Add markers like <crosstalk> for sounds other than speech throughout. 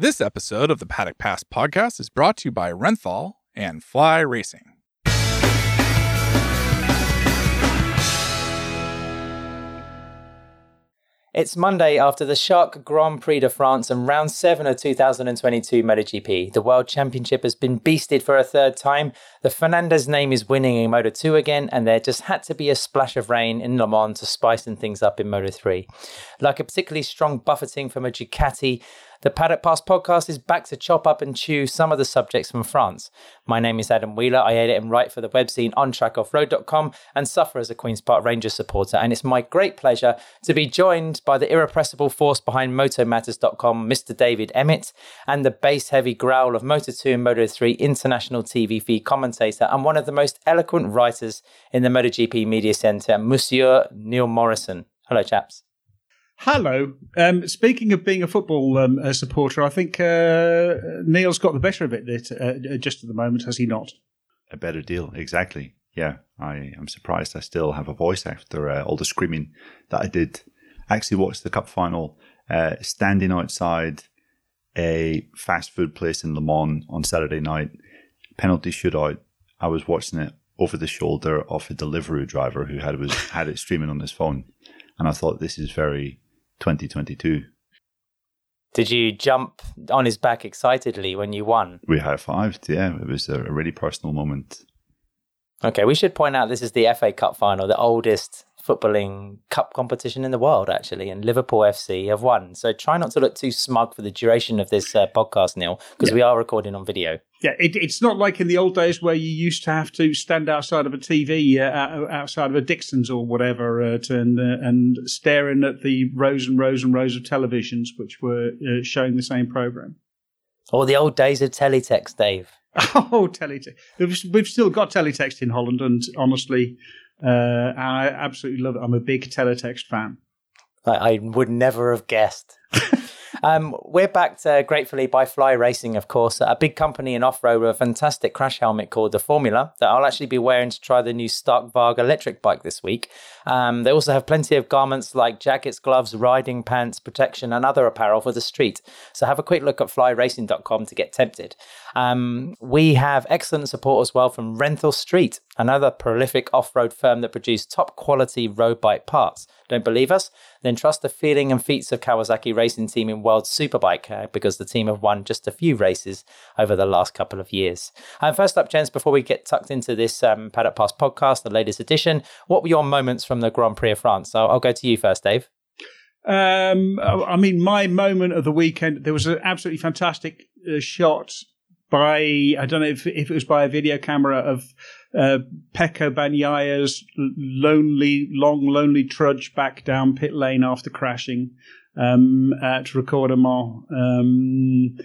This episode of the Paddock Pass podcast is brought to you by Renthal and Fly Racing. It's Monday after the Shark Grand Prix de France and round 7 of 2022 MotoGP. The World Championship has been beasted for a third time. The Fernandez name is winning in Moto 2 again, and there just had to be a splash of rain in Le Mans to spicing things up in Moto 3. Like a particularly strong buffeting from a Ducati, the Paddock Pass podcast is back to chop up and chew some of the subjects from France. My name is Adam Wheeler. I edit and write for the webzine ontrackoffroad.com and suffer as a Queen's Park Rangers supporter. And it's my great pleasure to be joined by the irrepressible force behind MotoMatters.com, Mr. David Emmett, and the bass heavy growl of Moto 2 and Moto 3 international TV feed commentator and one of the most eloquent writers in the MotoGP Media Centre, Monsieur Neil Morrison. Hello, chaps. Hello. Um, speaking of being a football um, uh, supporter, I think uh, Neil's got the better of it uh, just at the moment, has he not? A better deal, exactly. Yeah, I am surprised I still have a voice after uh, all the screaming that I did. I actually watched the cup final uh, standing outside a fast food place in Le Mans on Saturday night. Penalty shootout. I was watching it over the shoulder of a delivery driver who had was had it streaming on his phone, and I thought this is very 2022. Did you jump on his back excitedly when you won? We high fived, yeah. It was a really personal moment. Okay, we should point out this is the FA Cup final, the oldest footballing cup competition in the world, actually, and Liverpool FC have won. So try not to look too smug for the duration of this uh, podcast, Neil, because yeah. we are recording on video. Yeah, it, it's not like in the old days where you used to have to stand outside of a TV, uh, outside of a Dixon's or whatever, uh, to, and, uh, and staring at the rows and rows and rows of televisions which were uh, showing the same program. Or the old days of teletext, Dave. <laughs> Oh, teletext. We've still got teletext in Holland, and honestly, uh, I absolutely love it. I'm a big teletext fan. I, I would never have guessed. <laughs> Um, we're backed uh, gratefully by Fly Racing, of course, a big company in off road with a fantastic crash helmet called the Formula that I'll actually be wearing to try the new Stark Varg electric bike this week. Um, they also have plenty of garments like jackets, gloves, riding pants, protection, and other apparel for the street. So have a quick look at flyracing.com to get tempted. Um, we have excellent support as well from Renthal Street, another prolific off road firm that produce top quality road bike parts. Don't believe us? Then trust the feeling and feats of Kawasaki Racing Team in World Superbike uh, because the team have won just a few races over the last couple of years. And first up, gents, before we get tucked into this um, Paddock Pass podcast, the latest edition, what were your moments from the Grand Prix of France? So I'll go to you first, Dave. Um, I mean, my moment of the weekend, there was an absolutely fantastic uh, shot by I don't know if, if it was by a video camera of uh, Pecco Bagnaia's lonely, long, lonely trudge back down pit lane after crashing um, at Raccordement. Um,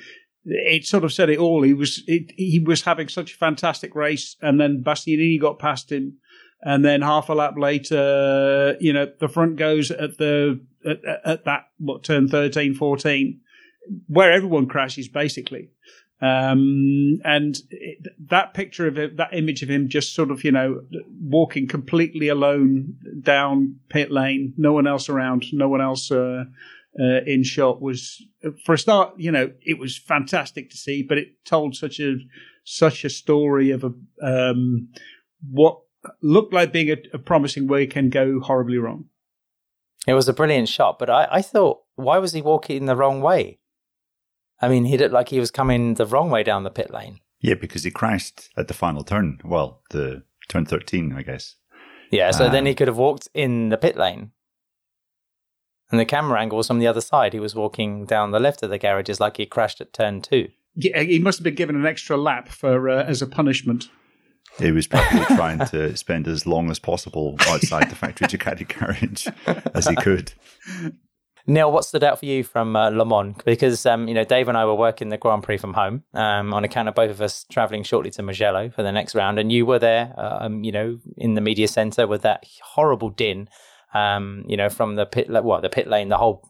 it sort of said it all. He was it, he was having such a fantastic race, and then Bastianini got past him, and then half a lap later, you know, the front goes at the at, at that what turn 13, 14, where everyone crashes basically. Um, and it, that picture of it, that image of him just sort of, you know, walking completely alone down pit lane, no one else around, no one else uh, uh, in shot was, for a start, you know, it was fantastic to see, but it told such a such a story of a um, what looked like being a, a promising way can go horribly wrong. It was a brilliant shot, but I, I thought, why was he walking the wrong way? I mean, he looked like he was coming the wrong way down the pit lane. Yeah, because he crashed at the final turn. Well, the turn 13, I guess. Yeah, so um, then he um, could have walked in the pit lane. And the camera angle was from the other side. He was walking down the left of the garages like he crashed at turn two. Yeah, he must have been given an extra lap for uh, as a punishment. He was probably trying to spend as long as possible outside the factory Ducati garage as he could. Neil, what stood out for you from uh, Le Mans? Because um, you know, Dave and I were working the Grand Prix from home um, on account of both of us traveling shortly to Mugello for the next round, and you were there, uh, um, you know, in the media center with that horrible din, um, you know, from the pit, what the pit lane, the whole,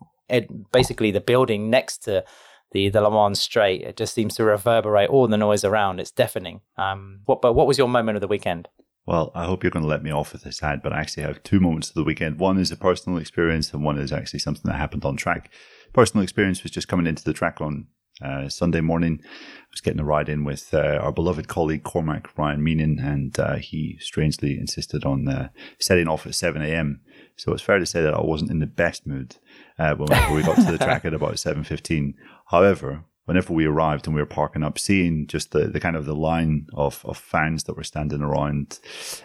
basically the building next to the the Le Mans Straight. It just seems to reverberate all the noise around. It's deafening. Um, what, but what was your moment of the weekend? Well, I hope you're going to let me off with this ad, but I actually have two moments of the weekend. One is a personal experience, and one is actually something that happened on track. Personal experience was just coming into the track on Uh, Sunday morning, I was getting a ride in with uh, our beloved colleague Cormac Ryan Meenan, and uh, he strangely insisted on uh, setting off at 7 a.m. So it's fair to say that I wasn't in the best mood uh, whenever we got to the track at about 7.15. However, whenever we arrived and we were parking up, seeing just the, the kind of the line of, of fans that were standing around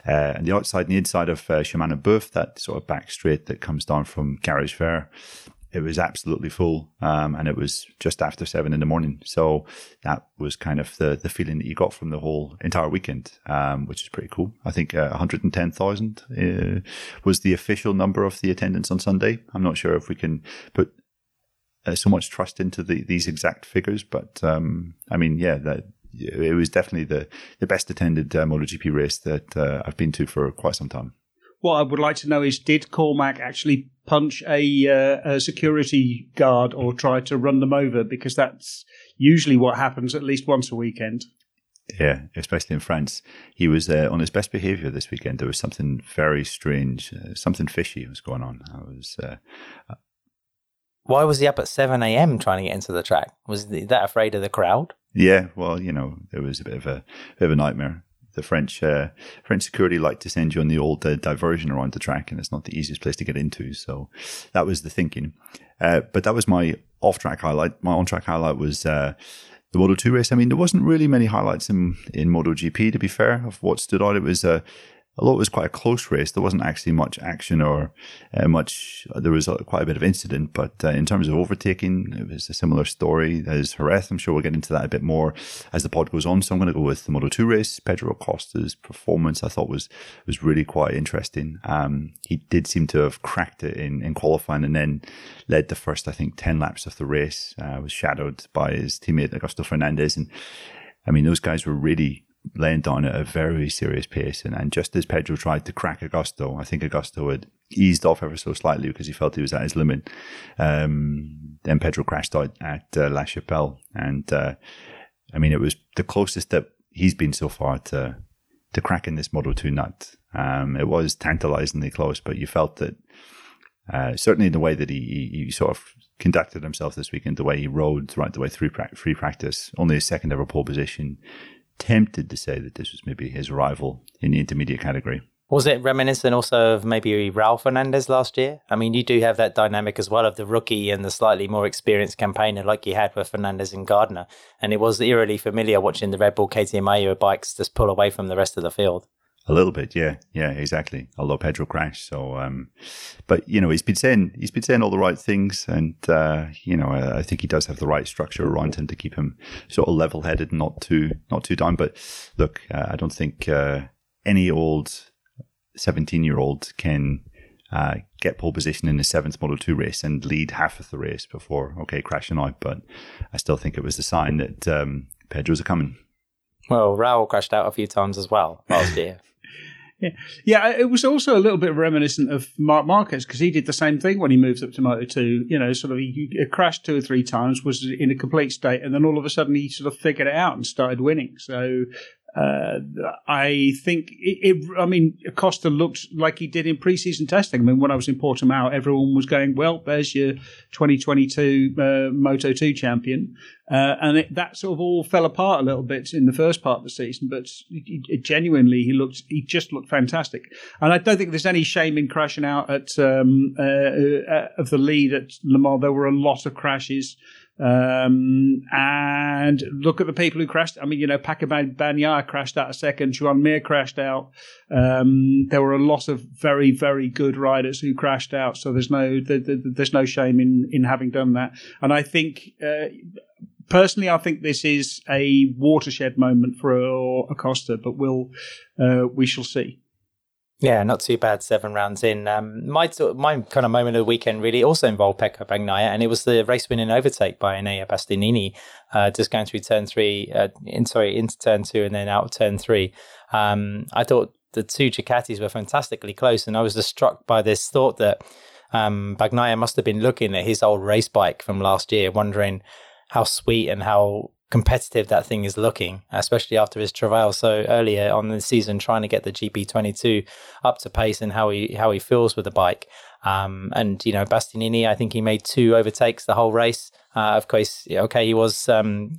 uh, and the outside and the inside of uh, Chemin aux Boeufs, that sort of back straight that comes down from Garage Vert it was absolutely full, um, and it was just after seven in the morning. So that was kind of the the feeling that you got from the whole entire weekend, um, which is pretty cool. I think uh, 110,000 uh, was the official number of the attendance on Sunday. I'm not sure if we can put uh, so much trust into the, these exact figures, but um, I mean, yeah, that it was definitely the the best attended uh, MotoGP race that uh, I've been to for quite some time. What I would like to know is, did Cormac actually punch a, uh, a, security guard or try to run them over? Because that's usually what happens at least once a weekend. Yeah, especially in France. He was uh, on his best behavior this weekend. There was something very strange, uh, something fishy was going on. I was. Uh, uh, Why was he up at 7 a.m. trying to get into the track? Was he that afraid of the crowd? Yeah, well, you know, it was a bit of a bit of a nightmare the French uh, French security like to send you on the old uh, diversion around the track, and it's not the easiest place to get into. So that was the thinking. Uh, but that was my off-track highlight. My on-track highlight was uh, the Moto 2 race. I mean, there wasn't really many highlights in in Moto GP. To be fair, of what stood out, it was uh, although it was quite a close race, there wasn't actually much action or uh, much. There was quite a bit of incident, but uh, in terms of overtaking, it was a similar story as Jerez. I'm sure we'll get into that a bit more as the pod goes on. So I'm going to go with the Moto 2 race. Pedro Acosta's performance I thought was was really quite interesting. Um, he did seem to have cracked it in, in qualifying and then led the first, I think, 10 laps of the race. Uh, was shadowed by his teammate Augusto Fernandez. And I mean, those guys were really laying down at a very serious pace. And, just as Pedro tried to crack Augusto, I think Augusto had eased off ever so slightly because he felt he was at his limit. Um, then Pedro crashed out at uh, La Chapelle. And uh, I mean, it was the closest that he's been so far to, to cracking this Moto 2 nut. Um, it was tantalizingly close, but you felt that uh, certainly the way that he, he, he, sort of conducted himself this weekend, the way he rode right the way through pra- free practice, only a second ever pole position, tempted to say that this was maybe his rival in the intermediate category. Was it reminiscent also of maybe Raul Fernandez last year? I mean, you do have that dynamic as well of the rookie and the slightly more experienced campaigner like you had with Fernandez and Gardner. And it was eerily familiar watching the Red Bull KTM bikes just pull away from the rest of the field. A little bit, yeah, yeah, exactly. Although Pedro crashed, so um, but you know he's been saying he's been saying all the right things, and uh, you know I think he does have the right structure around him to keep him sort of level headed, not too not too down. But look, uh, I don't think uh, any old seventeen year old can uh, get pole position in the seventh Moto 2 race and lead half of the race before, okay, crashing out. But I still think it was the sign that um, Pedro's coming. Well, Raul crashed out a few times as well last year. Yeah, <laughs> yeah. It was also a little bit reminiscent of Marc Marquez because he did the same thing when he moved up to Moto Two. You know, sort of he, he, crashed two or three times, was in a complete state, and then all of a sudden he sort of figured it out and started winning. So uh, I think it, it, I mean, Acosta looked like he did in preseason testing. I mean, when I was in Portimao, everyone was going, "Well, there's your 2022 uh, Moto 2 champion," uh, and it, that sort of all fell apart a little bit in the first part of the season. But it, genuinely, he looked, he just looked fantastic. And I don't think there's any shame in crashing out at um, uh, uh, of the lead at Le Mans. There were a lot of crashes. Um, and look at the people who crashed. I mean, you know, Pecco Bagnaia crashed out a second. Joan Mir crashed out. Um, there were a lot of very, very good riders who crashed out. So there's no, there's no shame in, in having done that. And I think, uh, personally, I think this is a watershed moment for Acosta, but we'll, uh, we shall see. Yeah, not too bad. Seven rounds in. Um, my my kind of moment of the weekend really also involved Pecco Bagnaia, and it was the race winning overtake by Enea Bastianini, uh, just going through turn three, uh, in sorry into turn two, and then out of turn three. Um, I thought the two Ducatis were fantastically close, and I was just struck by this thought that um, Bagnaia must have been looking at his old race bike from last year, wondering how sweet and how competitive that thing is looking, especially after his travail so earlier on the season, trying to get the GP22 up to pace and how he how he feels with the bike. Um, and you know, Bastianini, I think he made two overtakes the whole race. Uh, of course, okay, he was. Um,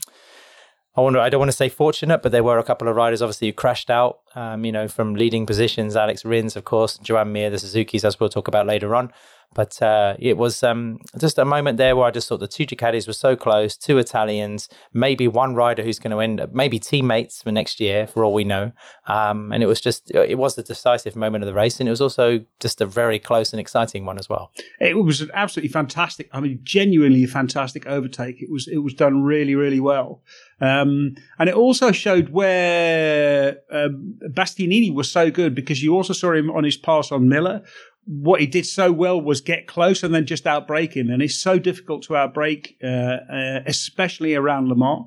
I wonder. I don't want to say fortunate, but there were a couple of riders obviously who crashed out. Um, you know, from leading positions, Alex Rins, of course, Joan Mir, the Suzuki's, as we'll talk about later on. But uh, it was um, just a moment there where I just thought the two Ducatis were so close, two Italians, maybe one rider who's going to end up, maybe teammates for next year, for all we know. Um, and it was just, it was the decisive moment of the race. And it was also just a very close and exciting one as well. It was an absolutely fantastic, I mean, genuinely a fantastic overtake. It was, it was done really, really well. Um, and it also showed where um, Bastianini was so good because you also saw him on his pass on Miller, what he did so well was get close and then just outbrake him. And it's so difficult to outbrake, uh, uh, especially around Le Mans.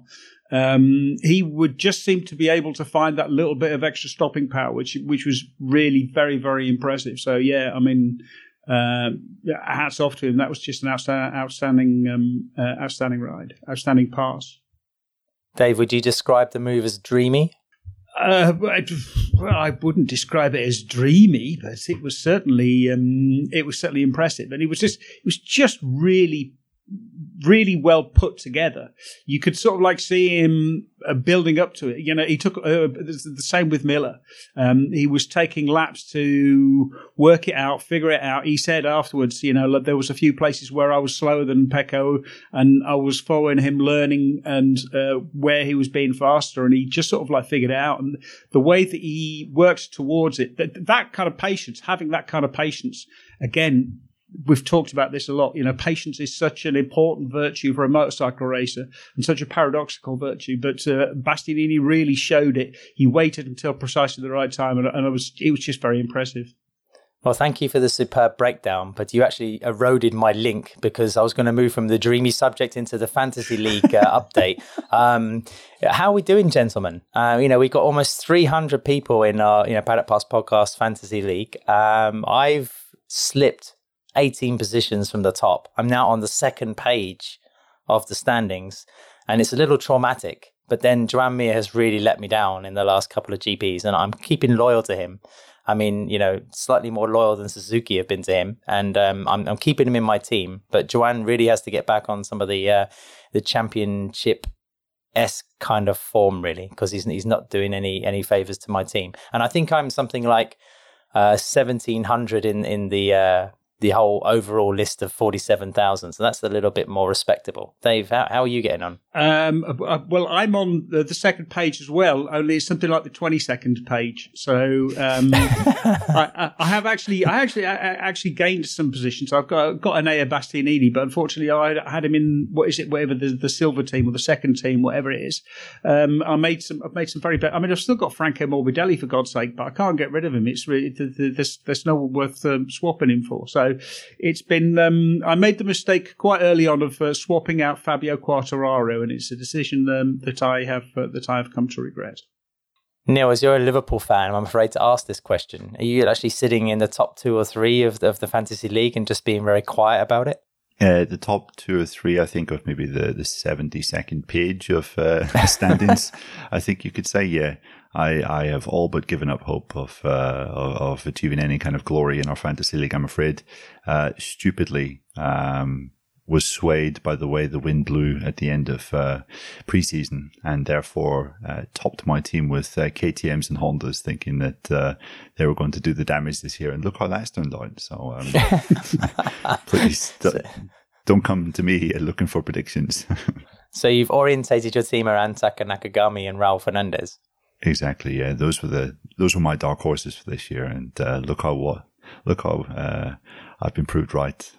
Um, he would just seem to be able to find that little bit of extra stopping power, which which was really very very impressive. So yeah, I mean, uh, hats off to him. That was just an outstanding outstanding um, uh, outstanding ride, outstanding pass. Dave, would you describe the move as dreamy? Uh, well, I wouldn't describe it as dreamy, but it was certainly um, it was certainly impressive, and it was just it was just really really well put together. You could sort of like see him uh, building up to it. You know, he took uh, the same with Miller. Um, he was taking laps to work it out, figure it out. He said afterwards, you know, there was a few places where I was slower than Pecco, and I was following him, learning and uh, where he was being faster, and he just sort of like figured it out. And the way that he worked towards it, that, that kind of patience, having that kind of patience, again, we've talked about this a lot. You know, patience is such an important virtue for a motorcycle racer and such a paradoxical virtue. But uh, Bastianini really showed it. He waited until precisely the right time, and, and it was it was just very impressive. Well, thank you for the superb breakdown, but you actually eroded my link because I was going to move from the dreamy subject into the Fantasy League uh, <laughs> update. Um, how are we doing, gentlemen? Uh, you know, we've got almost 300 people in our, you know, Paddock Pass podcast Fantasy League. Um, I've slipped 18 positions from the top. I'm now on the second page of the standings, and it's a little traumatic. But then Joan Mir has really let me down in the last couple of GPs, and I'm keeping loyal to him. I mean, you know, slightly more loyal than Suzuki have been to him, and um, I'm, I'm, keeping him in my team. But Joan really has to get back on some of the uh, the championship s kind of form, really, because he's he's not doing any any favors to my team. And I think I'm something like uh, 1700 in in the uh, the whole overall list of 47,000. So that's a little bit more respectable. Dave, how, how are you getting on? Um, uh, well, I'm on the, the, second page as well, only it's something like the 22nd page. So um, <laughs> I, I, have actually, I actually, I actually gained some positions. I've got got Enea Bastianini, but unfortunately, I had him in what is it, whatever the, the silver team or the second team, whatever it is. Um, I made some, I've made some very bad. I mean, I've still got Franco Morbidelli for God's sake, but I can't get rid of him. It's really there's there's no worth um, swapping him for. So it's been, um, I made the mistake quite early on of uh, swapping out Fabio Quartararo, and it's a decision um, that I have uh, that I have come to regret. Neil, as you're a Liverpool fan, I'm afraid to ask this question. Are you actually sitting in the top two or three of the, of the fantasy league and just being very quiet about it? Uh, the top two or three, I think, of maybe the, the 72nd page of uh, <laughs> standings. <laughs> I think you could say, yeah. I, I have all but given up hope of, uh, of achieving any kind of glory in our fantasy league. I'm afraid, uh, stupidly, um, was swayed by the way the wind blew at the end of uh, preseason, and therefore uh, topped my team with uh, KTM's and Hondas, thinking that uh, they were going to do the damage this year. And look how that's turned out. So um, <laughs> please don't, don't come to me looking for predictions. <laughs> so you've orientated your team around Taka Nakagami and Raul Fernandez. Exactly. Yeah, those were the those were my dark horses for this year, and uh, look how what look how uh, I've been proved right.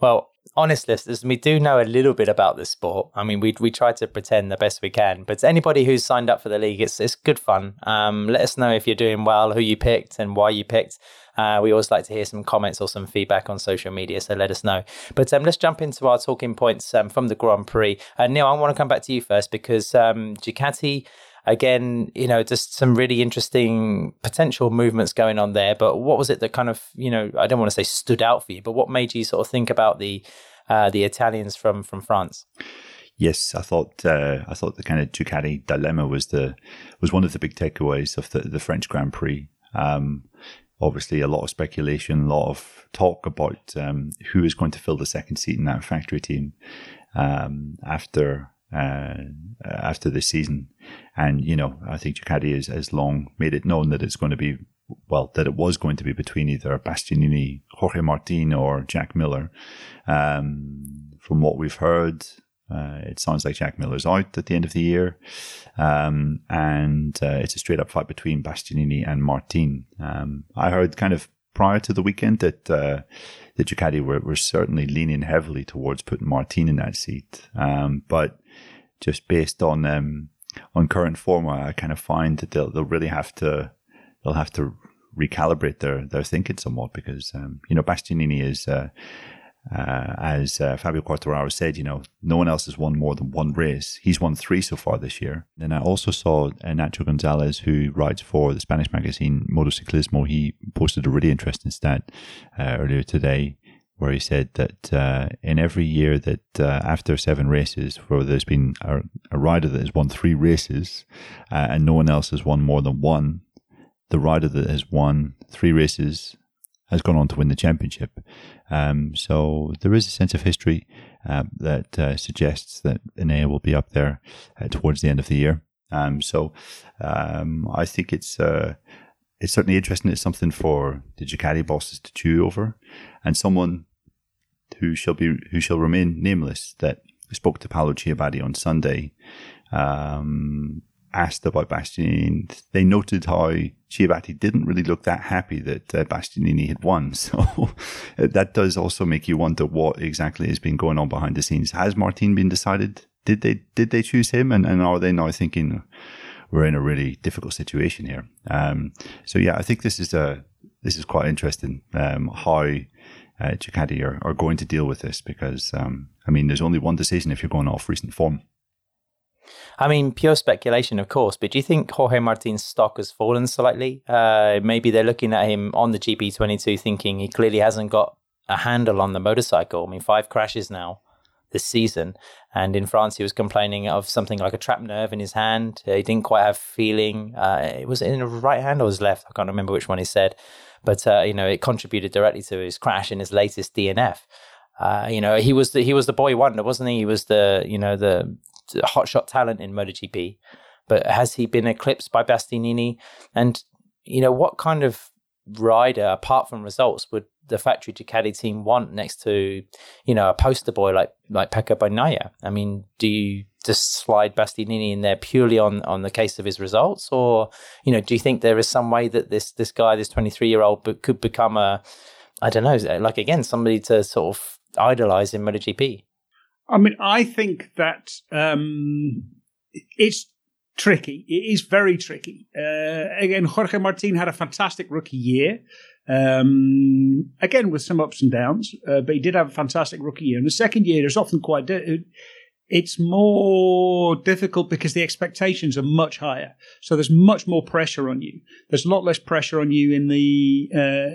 Well, honest listeners, we do know a little bit about this sport. I mean, we we try to pretend the best we can. But anybody who's signed up for the league, it's it's good fun. Um, let us know if you're doing well, who you picked, and why you picked. Uh, we always like to hear some comments or some feedback on social media, so let us know. But um, let's jump into our talking points um, from the Grand Prix. Uh, Neil, I want to come back to you first because um, Ducati again, you know, just some really interesting potential movements going on there. But what was it that kind of, you know, I don't want to say stood out for you, but what made you sort of think about the uh, the Italians from from France? Yes, I thought uh, I thought the kind of Ducati dilemma was the was one of the big takeaways of the, the French Grand Prix. Um, obviously, a lot of speculation, a lot of talk about um, who is going to fill the second seat in that factory team um, after uh, after this season. And you know, I think Ducati has, has long made it known that it's going to be well that it was going to be between either Bastianini, Jorge Martin, or Jack Miller. Um, from what we've heard, uh, it sounds like Jack Miller's out at the end of the year. Um, and uh, it's a straight up fight between Bastianini and Martin. Um, I heard kind of prior to the weekend that uh, the Ducati were, were certainly leaning heavily towards putting Martin in that seat. Um, but just based on um, on current form, I kind of find that they'll they'll really have to they'll have to recalibrate their their thinking somewhat because um, you know Bastianini is uh, uh, as uh, Fabio Quartararo said, you know, no one else has won more than one race. He's won three so far this year. Then I also saw uh, Nacho Gonzalez, who writes for the Spanish magazine Motociclismo. He posted a really interesting stat uh, earlier today where he said that uh, in every year that uh, after seven races, where there's been a, a rider that has won three races and no one else has won more than one, the rider that has won three races has gone on to win the championship. Um, so there is a sense of history uh, that uh, suggests that Enea will be up there uh, towards the end of the year. Um, so um, I think it's uh, it's certainly interesting. It's something for the Ducati bosses to chew over, and someone who shall be who shall remain nameless that spoke to Paolo Ciabatti on Sunday um, asked about Bastianini, they noted how Ciabatti didn't really look that happy that uh, Bastianini had won. <laughs> So that does also make you wonder what exactly has been going on behind the scenes. Has Martin been decided? Did they did they choose him? And, and are they now thinking we're in a really difficult situation here? Um, so yeah, I think this is a this is quite interesting um, how uh, Ducati are, are going to deal with this because um, I mean, there's only one decision if you're going off recent form. I mean, pure speculation, of course, but do you think Jorge Martin's stock has fallen slightly? Uh, maybe they're looking at him on the GP22 thinking he clearly hasn't got a handle on the motorcycle. I mean, five crashes now this season. And in France, he was complaining of something like a trapped nerve in his hand. He didn't quite have feeling. Uh, it was in the right hand or his left. I can't remember which one he said. But, uh, you know, it contributed directly to his crash in his latest DNF. Uh, you know, he was the he was the boy wonder, wasn't he? He was the you know the hotshot talent in MotoGP, but has he been eclipsed by Bastianini? And you know, what kind of rider, apart from results, would the factory Ducati team want next to, you know, a poster boy like like Pecco Bagnaia? I mean, do you just slide Bastianini in there purely on on the case of his results, or you know, do you think there is some way that this this guy, this twenty three year old, could become a, I don't know, like again, somebody to sort of idolize in MotoGP? I mean, I think that um, it's tricky. It is very tricky. Uh, again, Jorge Martin had a fantastic rookie year. Um, again, with some ups and downs, uh, but he did have a fantastic rookie year. And the second year is often quite. Di- it's more difficult because the expectations are much higher. So there's much more pressure on you. There's a lot less pressure on you in the uh,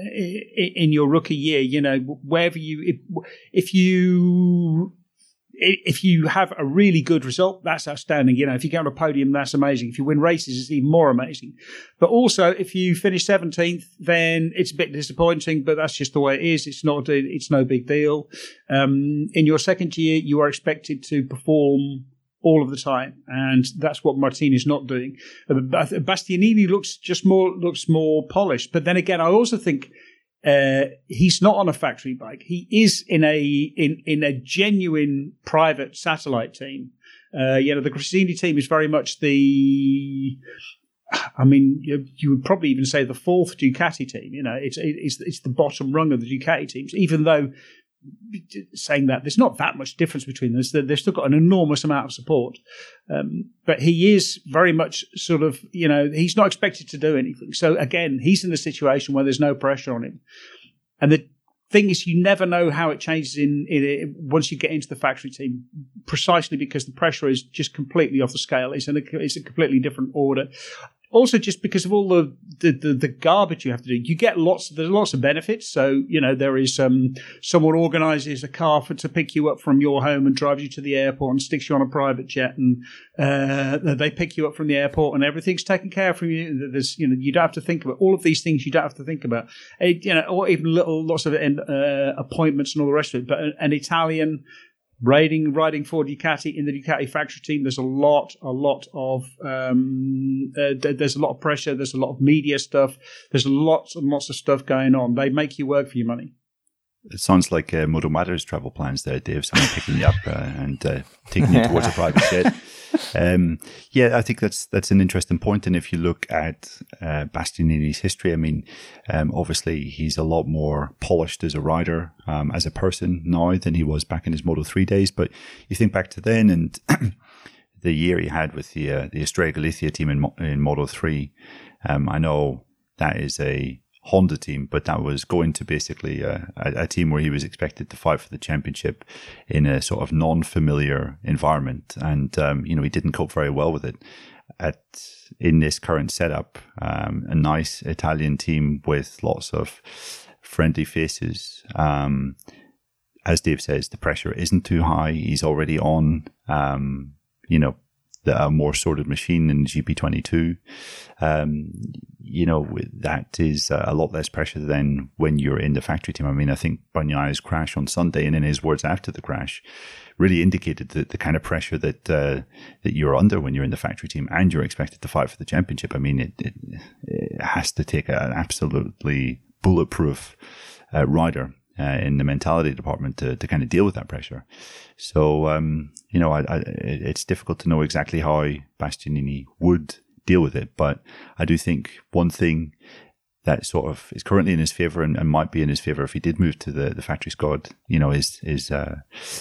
in your rookie year. You know, wherever you if, if you if you have a really good result, that's outstanding. You know, if you get on a podium, that's amazing. If you win races, it's even more amazing. But also, if you finish 17th, then it's a bit disappointing, but that's just the way it is. It's not, it's no big deal. Um, in your second year, you are expected to perform all of the time, and that's what Martin is not doing. Bastianini looks just more, looks more polished. But then again, I also think uh, he's not on a factory bike. He is in a in in a genuine private satellite team. Uh, you know, the Gresini team is very much the. I mean, you, you, would probably even say the fourth Ducati team. You know, it's it's it's the bottom rung of the Ducati teams. Even though saying that there's not that much difference between them. They've still got an enormous amount of support, um, but he is very much sort of you know he's not expected to do anything. So again, he's in the situation where there's no pressure on him, and the thing is, you never know how it changes in, in once you get into the factory team, precisely because the pressure is just completely off the scale. It's, in a, it's a completely different order. Also just because of all the, the, the, the, garbage you have to do. You get lots, there's lots of benefits. So, you know, there is um, someone organizes a car for, to pick you up from your home and drives you to the airport and sticks you on a private jet and uh, they pick you up from the airport and everything's taken care of from you. There's, you know, you don't have to think about all of these things. You don't have to think about, it, you know, or even little, lots of uh, appointments and all the rest of it. But an Italian riding riding for Ducati in the Ducati factory team. There's a lot, a lot of um, uh, there's a lot of pressure. There's a lot of media stuff. There's lots and lots of stuff going on. They make you work for your money. It sounds like uh, Moto Matters travel plans there, Dave. Someone picking you up uh, and uh, taking you towards a private jet. <laughs> Um, yeah, I think that's that's an interesting point. And if you look at uh, Bastianini's history, I mean, um, obviously he's a lot more polished as a rider, um, as a person now than he was back in his Moto Three days. But you think back to then and <clears throat> the year he had with the uh, the Estrella Galicia team in in Moto Three. Um, I know that is a Honda team, but that was going to basically uh, a, a, team where he was expected to fight for the championship in a sort of non-familiar environment, and um, you know he didn't cope very well with it. At in this current setup, um, a nice Italian team with lots of friendly faces. Um, as Dave says, the pressure isn't too high. He's already on, um, you know, a more sorted machine in GP22. Um, you know, that is a lot less pressure than when you're in the factory team. I mean, I think Bagnaia's crash on Sunday and in his words after the crash really indicated the, the kind of pressure that uh, that you're under when you're in the factory team and you're expected to fight for the championship. I mean, it, it, it has to take an absolutely bulletproof uh, rider uh, in the mentality department to, to kind of deal with that pressure. So, um, you know, I, I, it's difficult to know exactly how Bastianini would deal with it, but I do think one thing that sort of is currently in his favor and, and, might be in his favor if he did move to the, the factory squad, you know, his, his, uh,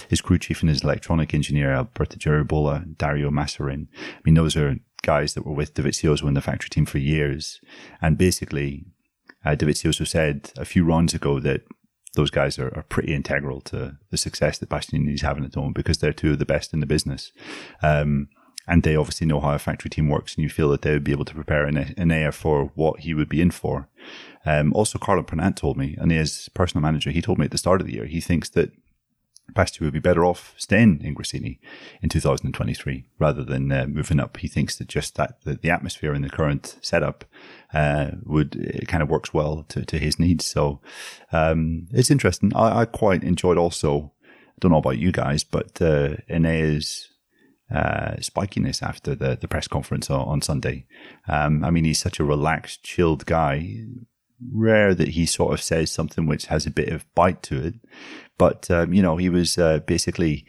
his crew chief and his electronic engineer, Alberto Giribuola, Dario Massarin. I mean, those are guys that were with Dovizioso in the factory team for years. And basically, uh, Dovizioso said a few rounds ago that those guys are, are pretty integral to the success that Bastianini is having at the moment because they're two of the best in the business. Um, and they obviously know how a factory team works, and you feel that they would be able to prepare Enea for what he would be in for. Um, also, Carlo Pernat told me, Enea's personal manager, he told me at the start of the year, he thinks that Basti would be better off staying in Gresini in 2023 rather than uh, moving up. He thinks that just that the, the atmosphere in the current setup uh, would it kind of works well to, to his needs. So um, it's interesting. I, I, quite enjoyed also. I don't know about you guys, but uh, Enea's uh, spikiness after the, the press conference on, on Sunday. Um, I mean, he's such a relaxed, chilled guy. Rare that he sort of says something which has a bit of bite to it. But, um, you know, he was uh, basically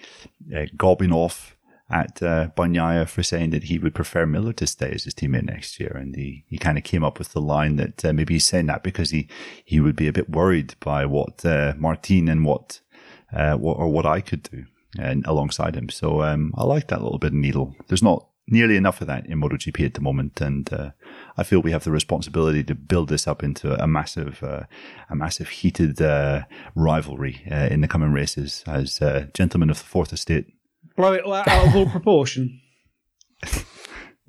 uh, gobbing off at uh, Bagnaia for saying that he would prefer Miller to stay as his teammate next year. And he, he kind of came up with the line that uh, maybe he's saying that because he, he would be a bit worried by what uh, Martin and what, uh, what, or what I could do and alongside him. So um, I like that little bit of needle. There's not nearly enough of that in MotoGP at the moment, and uh, I feel we have the responsibility to build this up into a massive, uh, a massive heated uh, rivalry uh, in the coming races as uh, gentlemen of the Fourth Estate. Blow it out of all proportion. <laughs>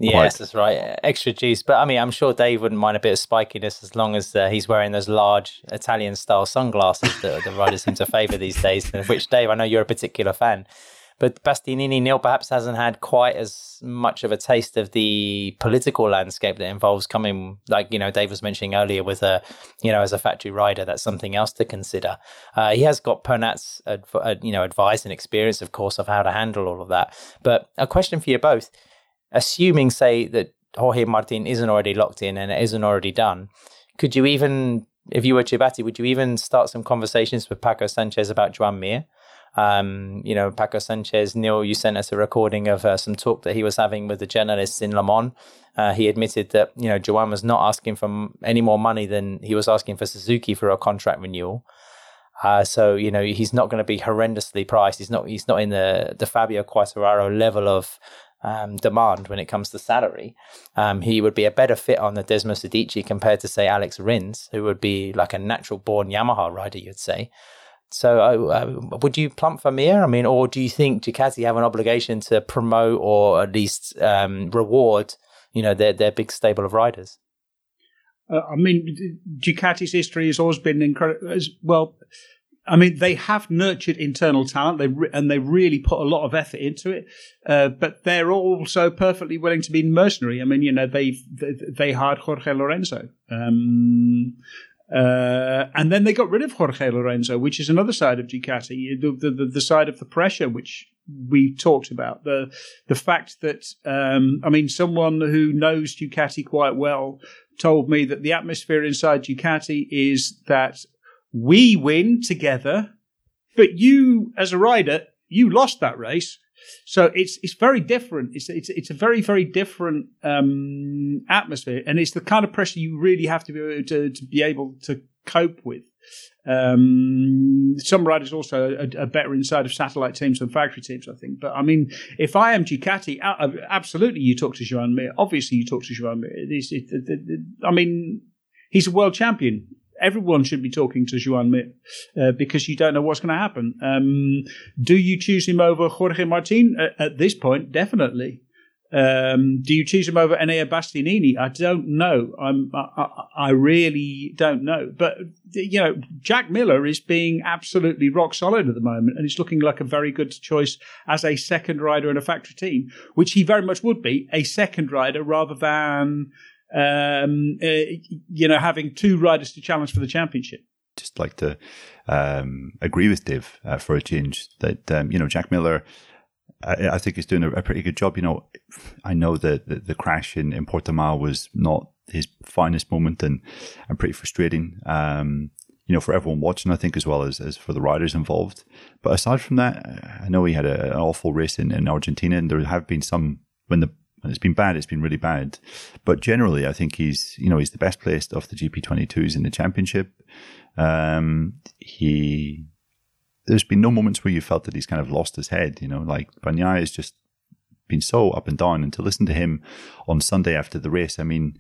Yes, that's right. Extra juice. But I mean, I'm sure Dave wouldn't mind a bit of spikiness as long as uh, he's wearing those large Italian style sunglasses that the riders seem to favour these days, which, Dave, I know you're a particular fan. But Bastianini Neil perhaps hasn't had quite as much of a taste of the political landscape that involves coming, like you know, Dave was mentioning earlier, with a you know, as a factory rider, that's something else to consider. Uh, he has got Pernat's adv- uh, you know advice and experience, of course, of how to handle all of that. But a question for you both: assuming, say, that Jorge Martin isn't already locked in and it isn't already done, could you even, if you were Ciabatti, would you even start some conversations with Paco Sanchez about Joan Mir? Um, you know, Paco Sanchez, Neil, you sent us a recording of uh, some talk that he was having with the journalists in Le Mans. Uh, he admitted that, you know, Joan was not asking for any more money than he was asking for Suzuki for a contract renewal. Uh, so you know he's not going to be horrendously priced. He's not. He's not in the the Fabio Quartararo level of um, demand when it comes to salary. Um, he would be a better fit on the Desmosedici compared to, say, Alex Rins, who would be like a natural born Yamaha rider, you'd say. So, uh, would you plump for Mir? I mean, or do you think Ducati have an obligation to promote or at least um, reward you know their their big stable of riders. Uh, I mean, Ducati's history has always been incredible. Well, I mean, they have nurtured internal talent, they re- and they really put a lot of effort into it. Uh, but they're also perfectly willing to be mercenary. I mean, you know, they they hired Jorge Lorenzo, um, uh, and then they got rid of Jorge Lorenzo, which is another side of Ducati, the, the, the side of the pressure, which we talked about the the fact that um, I mean, someone who knows Ducati quite well told me that the atmosphere inside Ducati is that we win together, but you, as a rider, you lost that race. So it's it's very different. It's it's it's a very very different um, atmosphere, and it's the kind of pressure you really have to be able to, to be able to cope with. Um, some riders also are, are, better inside of satellite teams than factory teams, I think. But I mean, if I am Ducati, absolutely, you talk to Joan Mir. Obviously, you talk to Joan Mir. It, it, it, I mean, he's a world champion everyone should be talking to Joan Mir uh, because you don't know what's going to happen. Um, do you choose him over Jorge Martin? Uh, at this point, definitely. Um, do you choose him over Enea Bastianini? I don't know. I'm, I, I, really don't know. But, you know, Jack Miller is being absolutely rock solid at the moment, and it's looking like a very good choice as a second rider in a factory team, which he very much would be a second rider rather than um, uh, you know, having two riders to challenge for the championship. Just like to um, agree with Dave uh, for a change that um, you know Jack Miller. I, I think he's doing a, a, pretty good job. You know, I know that the, the, crash in, in Portimao was not his finest moment and, and pretty frustrating. Um, you know, for everyone watching, I think, as well as, as for the riders involved. But aside from that, I know he had a, an awful race in, in Argentina, and there have been some when the when it's been bad, it's been really bad. But generally, I think he's, you know, he's the best placed of the GP22s in the championship. Um, he, there's been no moments where you felt that he's kind of lost his head, you know, like Bagnaia has just been so up and down. And to listen to him on Sunday after the race, I mean,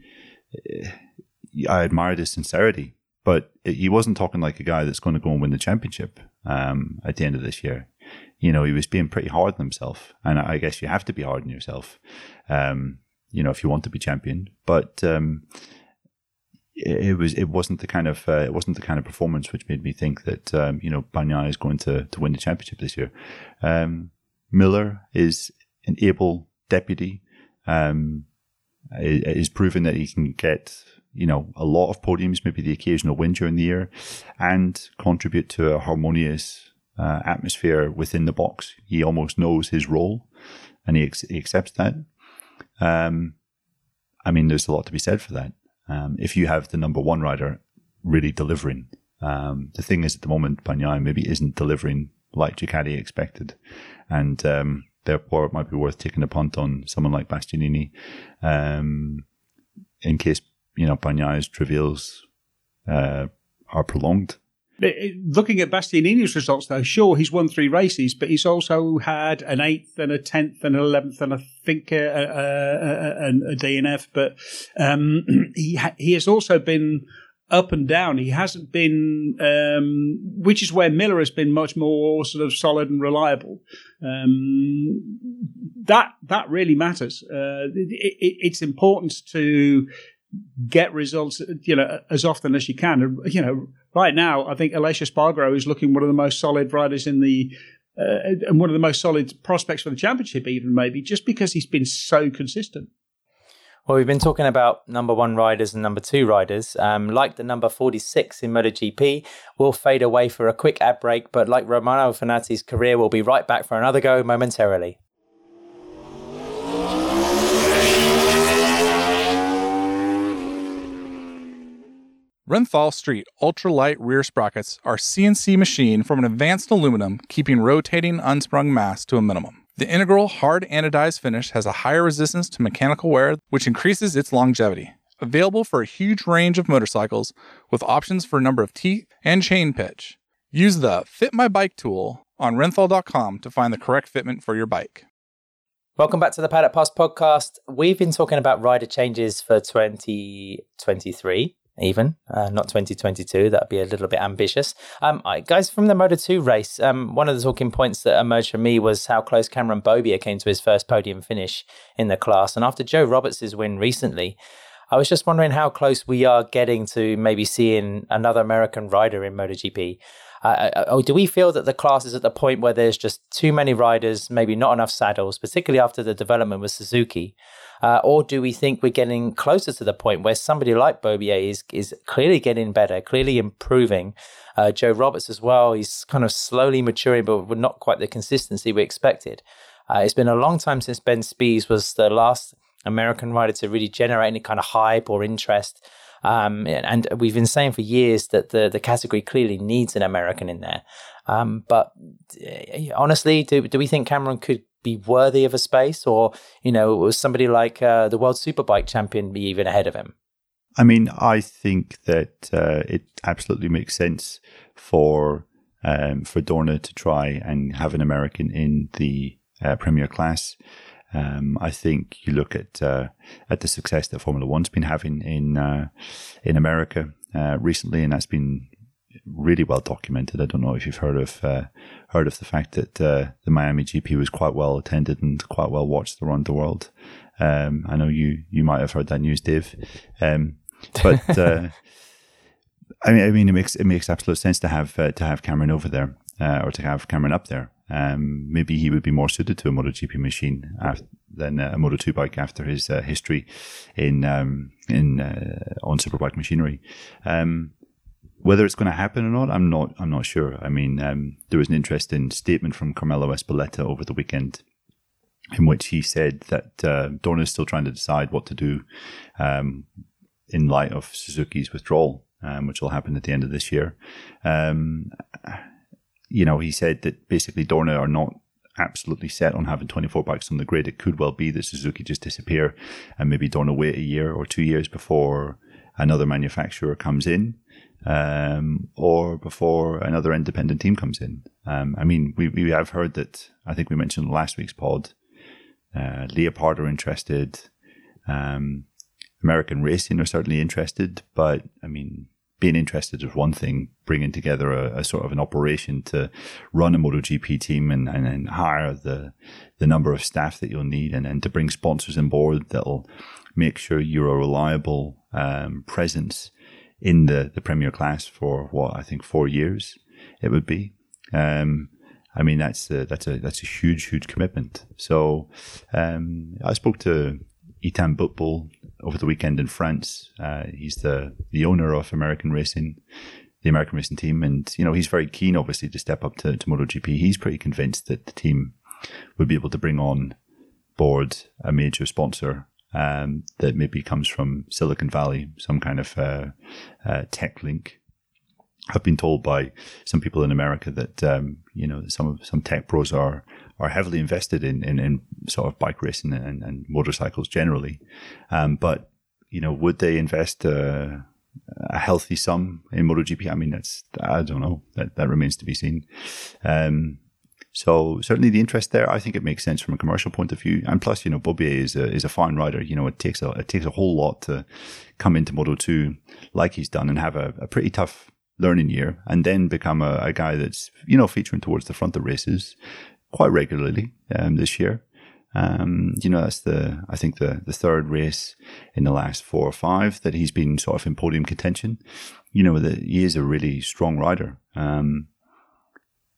eh, I admired his sincerity, but he wasn't talking like a guy that's going to go and win the championship um, at the end of this year you know, he was being pretty hard on himself. And I guess you have to be hard on yourself, um, you know, if you want to be champion. But um, it, it, was it wasn't the kind of uh, it wasn't the kind of performance which made me think that um, you know Bagnaia is going to to win the championship this year. Um, Miller is an able deputy. Um, is proven that he can get you know a lot of podiums, maybe the occasional win during the year, and contribute to a harmonious uh, atmosphere within the box. He almost knows his role, and he, ex- he accepts that. Um, I mean, there's a lot to be said for that. Um, if you have the number one rider really delivering, um, the thing is at the moment, Bagnaia maybe isn't delivering like Ducati expected, and um, therefore it might be worth taking a punt on someone like Bastianini, um, in case you know Bagnaia's travails uh, are prolonged Looking at Bastianini's results, though, sure, he's won three races, but he's also had an eighth and a tenth and an eleventh and I think a, a, a, a DNF. But um, <clears throat> he he has also been up and down. He hasn't been, um, which is where Miller has been much more sort of solid and reliable. Um, that that really matters. Uh, it, it, it's important to get results, you know, as often as you can. You know, right now, I think Aleix Espargaro is looking one of the most solid riders in the uh, and one of the most solid prospects for the championship, even maybe, just because he's been so consistent. Well, we've been talking about number one riders and number two riders. Um, like the number 46 in MotoGP, we'll fade away for a quick ad break, but like Romano Fenati's career, we'll be right back for another go momentarily. Renthal Street ultralight rear sprockets are CNC machined from an advanced aluminum, keeping rotating unsprung mass to a minimum. The integral hard anodized finish has a higher resistance to mechanical wear, which increases its longevity. Available for a huge range of motorcycles with options for number of teeth and chain pitch. Use the Fit My Bike tool on renthal.com to find the correct fitment for your bike. Welcome back to the Paddock Pass podcast. We've been talking about rider changes for 2023 even uh, not 2022 that'd be a little bit ambitious um, I, guys from the moto 2 race um, one of the talking points that emerged for me was how close cameron beaubier came to his first podium finish in the class and after joe roberts' win recently i was just wondering how close we are getting to maybe seeing another american rider in MotoGP. Uh, oh, do we feel that the class is at the point where there's just too many riders, maybe not enough saddles, particularly after the development with Suzuki? Uh, or do we think we're getting closer to the point where somebody like Beaubier is, is clearly getting better, clearly improving? Uh, Joe Roberts as well, he's kind of slowly maturing, but not quite the consistency we expected. Uh, it's been a long time since Ben Spies was the last American rider to really generate any kind of hype or interest. Um, and we've been saying for years that the, the category clearly needs an American in there. Um, but uh, honestly, do, do we think Cameron could be worthy of a space, or you know, was somebody like uh, the world superbike champion be even ahead of him? I mean, I think that uh, it absolutely makes sense for um, for Dorna to try and have an American in the uh, Premier class. Um, I think you look at uh, at the success that Formula One's been having in uh, in America uh, recently, and that's been really well documented. I don't know if you've heard of uh, heard of the fact that uh, the Miami GP was quite well attended and quite well watched around the world. Um, I know you you might have heard that news, Dave. Um, but <laughs> uh, I mean, I mean, it makes it makes absolute sense to have uh, to have Cameron over there uh, or to have Cameron up there. Um, maybe he would be more suited to a MotoGP machine after, than a Moto2 bike after his uh, history in um, in on superbike machinery. Um, whether it's going to happen or not, I'm not. I'm not sure. I mean, um, there was an interesting statement from Carmelo Ezpeleta over the weekend, in which he said that uh, Dorna is still trying to decide what to do um, in light of Suzuki's withdrawal, um, which will happen at the end of this year. You know, he said that basically Dorna are not absolutely set on having 24 bikes on the grid. It could well be that Suzuki just disappear and maybe Dorna wait a year or two years before another manufacturer comes in um, or before another independent team comes in. Um, I mean, we, we have heard that, I think we mentioned last week's pod, uh, Leopard are interested. Um, American Racing are certainly interested, but I mean, being interested is one thing, bringing together a, a, sort of an operation to run a MotoGP team and, and, and, hire the the number of staff that you'll need and, and to bring sponsors on board that'll make sure you're a reliable um, presence in the, the Premier class for what I think four years it would be. Um, I mean that's a, that's a that's a huge huge commitment. So um, I spoke to Eitan Butbul over the weekend in France. Uh, he's the the owner of American Racing, the American Racing team, and you know he's very keen, obviously, to step up to, to MotoGP. He's pretty convinced that the team would be able to bring on board a major sponsor um, that maybe comes from Silicon Valley, some kind of uh, uh, tech link. I've been told by some people in America that um, you know some some tech pros are are heavily invested in in, in sort of bike racing and, and motorcycles generally, um, but you know would they invest uh, a healthy sum in MotoGP? I mean, that's I don't know. That that remains to be seen. Um, so certainly the interest there, I think it makes sense from a commercial point of view. And plus, you know, Beaubier is a, is a fine rider. You know, it takes a, it takes a whole lot to come into Moto 2 like he's done and have a, a pretty tough learning year and then become a, a, guy that's, you know, featuring towards the front of races quite regularly um, this year. Um, you know, that's the, I think the, the third race in the last four or five that he's been sort of in podium contention. You know, that he is a really strong rider. Um,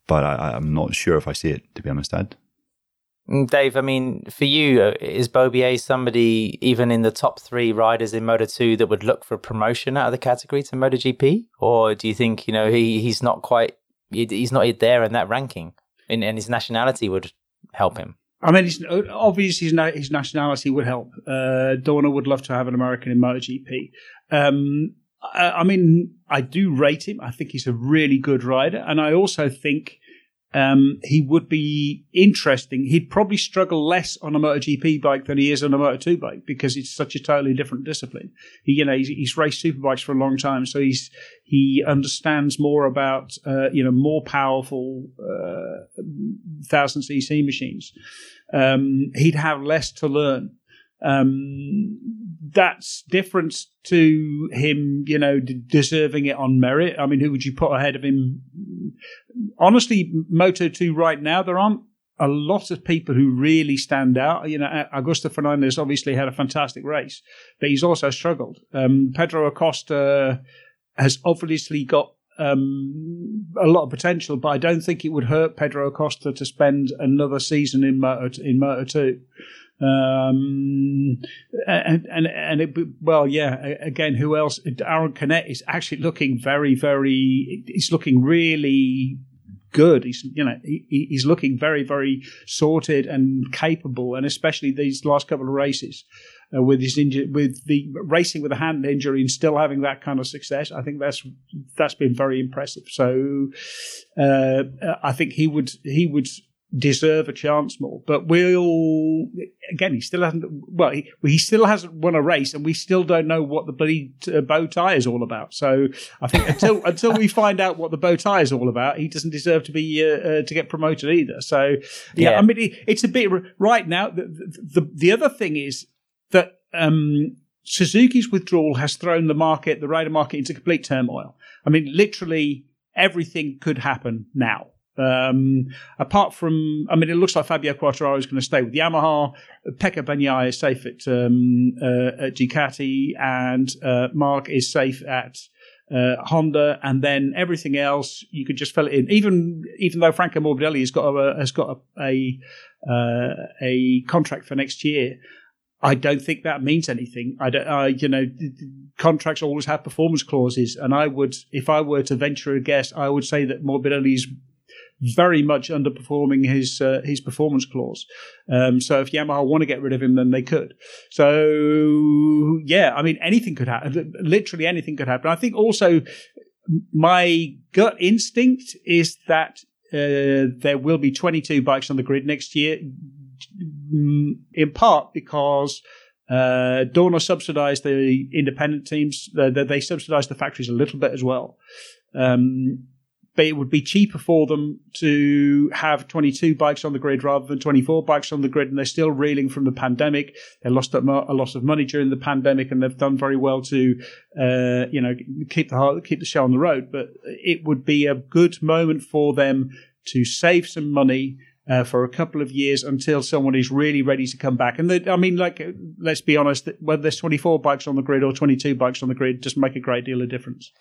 but I, am not sure if I see it, to be honest, Ed. Mm, Dave, I mean, for you, uh, is Beaubier somebody even in the top three riders in Moto 2 that would look for promotion out of the category to MotoGP? Or do you think, you know, he, he's not quite, he's not there in that ranking and, and his nationality would help him? I mean, it's, obviously his, his nationality would help. Uh, would love to have an American in MotoGP. Um, I, I mean, I do rate him. I think he's a really good rider. And I also think um, he would be interesting. He'd probably struggle less on a MotoGP bike than he is on a Moto2 bike because it's such a totally different discipline. He, you know, he's, he's raced superbikes for a long time, so he's he understands more about uh, you know more powerful uh, thousand cc machines. Um, he'd have less to learn. Um, that's different to him, you know, d- deserving it on merit. I mean, who would you put ahead of him? Honestly, Moto 2 right now, there aren't a lot of people who really stand out. You know, Augusto Fernandez obviously had a fantastic race, but he's also struggled. Um, Pedro Acosta has obviously got um, a lot of potential, but I don't think it would hurt Pedro Acosta to spend another season in Moto in Moto Two. Um, and and and it, well, yeah. Again, who else? Aaron Canet is actually looking very, very. He's looking really good. He's you know he, he's looking very, very sorted and capable, and especially these last couple of races. Uh, with his injury, with the racing with a hand injury and still having that kind of success, I think that's that's been very impressive. So uh, I think he would he would deserve a chance more. But we'll again, he still hasn't. Well, he, he still hasn't won a race, and we still don't know what the bloody uh, bow tie is all about. So I think until <laughs> until we find out what the bow tie is all about, he doesn't deserve to be uh, uh, to get promoted either. So yeah, yeah. I mean, it, it's a bit right now. The, the the other thing is that. Um, Suzuki's withdrawal has thrown the market, the rider market, into complete turmoil. I mean, literally everything could happen now. Um, apart from, I mean, it looks like Fabio Quartararo is going to stay with Yamaha. Pecco Bagnaia is safe at, um, uh, at Ducati, and uh, Marc is safe at uh, Honda, and then everything else you could just fill it in. Even even though Franco Morbidelli has got a, has got a a, uh, a contract for next year. I don't think that means anything. I don't, uh, you know, contracts always have performance clauses, and I would, if I were to venture a guess, I would say that Morbidelli's very much underperforming his uh, his performance clause. Um, so if Yamaha want to get rid of him, then they could. So yeah, I mean anything could happen. Literally anything could happen. I think also my gut instinct is that uh, there will be 22 bikes on the grid next year, in part because. Uh, Dorna subsidised the independent teams. Uh, they subsidised the factories a little bit as well. Um, but it would be cheaper for them to have 22 bikes on the grid rather than 24 bikes on the grid. And they're still reeling from the pandemic. They lost a, lot of money during the pandemic, and they've done very well to, uh, you know, keep the keep the show on the road. But it would be a good moment for them to save some money. Uh, for a couple of years until someone is really ready to come back. And I mean, like, let's be honest, whether there's 24 bikes on the grid or 22 bikes on the grid, doesn't make a great deal of difference.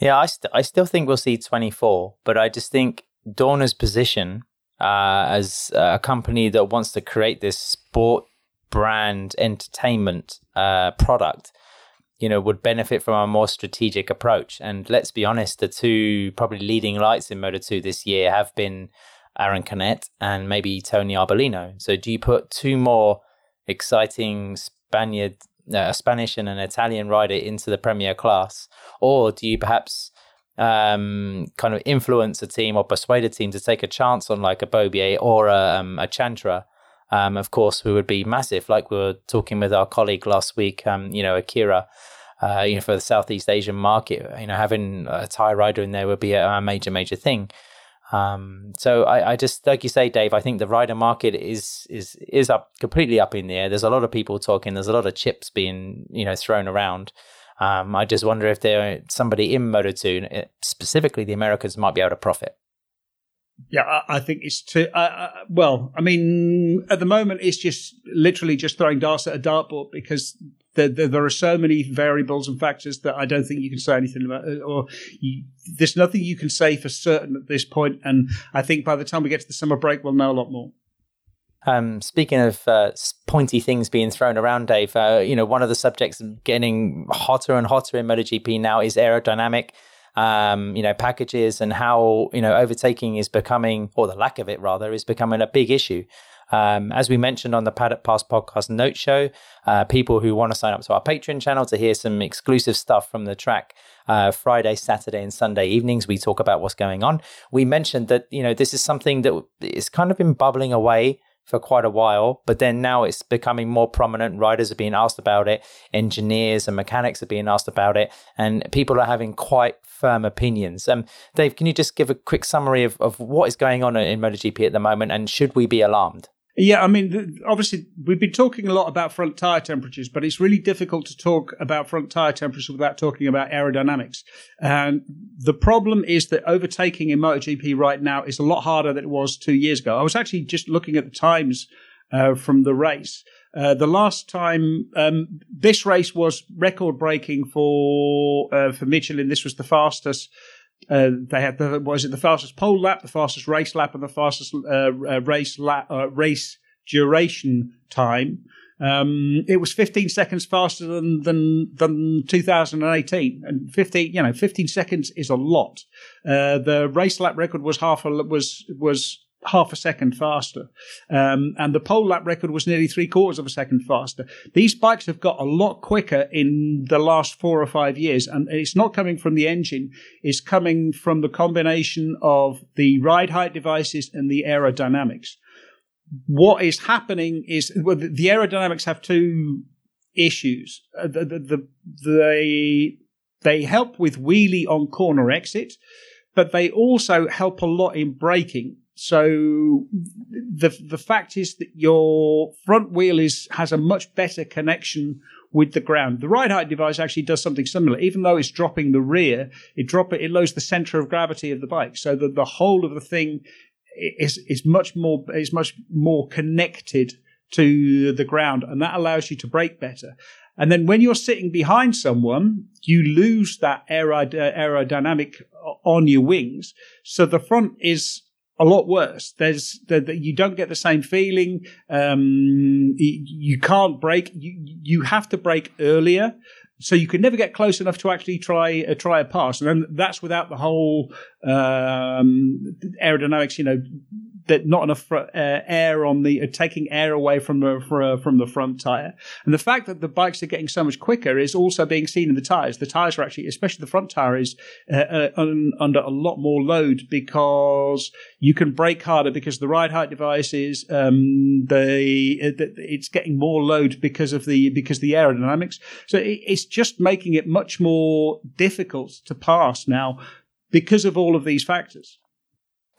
Yeah, I, st- I still think we'll see 24, but I just think Dorna's position uh, as a company that wants to create this sport brand entertainment uh, product, you know, would benefit from a more strategic approach. And let's be honest, the two probably leading lights in Moto 2 this year have been Aaron Canet and maybe Tony Arbolino. So do you put two more exciting Spaniard a Spanish and an Italian rider into the Premier class, or do you perhaps um, kind of influence a team or persuade a team to take a chance on like a Beaubier or a, um, a Chantra? Um, of course, who would be massive, like we were talking with our colleague last week, um, you know, Akira, uh, you know, for the Southeast Asian market, you know, having a Thai rider in there would be a, a major, major thing. Um, so I, I, just like you say, Dave. I think the rider market is is is up completely up in the air. There's a lot of people talking. There's a lot of chips being you know thrown around. Um, I just wonder if there somebody in Moto Two, uh, specifically the Americans, might be able to profit. Yeah, I, I think it's too. Uh, well, I mean, at the moment, it's just literally just throwing darts at a dartboard because there, there, there, are so many variables and factors that I don't think you can say anything about, uh, or you, there's nothing you can say for certain at this point. And I think by the time we get to the summer break, we'll know a lot more. Um, speaking of uh, pointy things being thrown around, Dave, uh, you know, one of the subjects getting hotter and hotter in MotoGP now is aerodynamic. Um, you know, packages and how you know overtaking is becoming, or the lack of it rather, is becoming a big issue. Um, as we mentioned on the Paddock Pass podcast note show, uh, people who want to sign up to our Patreon channel to hear some exclusive stuff from the track uh, Friday, Saturday, and Sunday evenings, we talk about what's going on. We mentioned that you know this is something that is kind of been bubbling away for quite a while, but then now it's becoming more prominent. Riders are being asked about it, engineers and mechanics are being asked about it, and people are having quite firm opinions. Um, Dave, can you just give a quick summary of, of what is going on in MotoGP at the moment, and should we be alarmed? Yeah, I mean, obviously, we've been talking a lot about front tire temperatures, but it's really difficult to talk about front tire temperatures without talking about aerodynamics. And the problem is that overtaking in MotoGP right now is a lot harder than it was two years ago. I was actually just looking at the times uh, from the race. Uh, the last time um, this race was record breaking for uh, for Michelin. This was the fastest uh, they had the was it the fastest pole lap, the fastest race lap, and the fastest uh, uh, race lap, uh, race duration time. Um, it was 15 seconds faster than than than 2018, and 15 you know 15 seconds is a lot. Uh, the race lap record was half a, was was half a second faster. Um, and the pole lap record was nearly three quarters of a second faster. These bikes have got a lot quicker in the last four or five years. And it's not coming from the engine. It's coming from the combination of the ride height devices and the aerodynamics. What is happening is well, the aerodynamics have two issues. Uh, the, the, the, they, they help with wheelie on corner exit, but they also help a lot in braking. So the the fact is that your front wheel is has a much better connection with the ground. The ride height device actually does something similar. Even though it's dropping the rear, it drop it, it lowers the center of gravity of the bike, so that the whole of the thing is is much more is much more connected to the ground, and that allows you to brake better. And then when you're sitting behind someone, you lose that aerodynamic uh, on your wings. So the front is a lot worse. There's the, the, you don't get the same feeling. Um, you, you, can't break. You you have to break earlier, so you can never get close enough to actually try uh, try a pass. And then that's without the whole um, aerodynamics. You know, that not enough uh, air on the uh, taking air away from the for, from the front tire, and the fact that the bikes are getting so much quicker is also being seen in the tires. The tires are actually, especially the front tire, is uh, uh un, under a lot more load because you can brake harder because the ride height devices um, they uh, it's getting more load because of the because the aerodynamics. So it, it's just making it much more difficult to pass now because of all of these factors.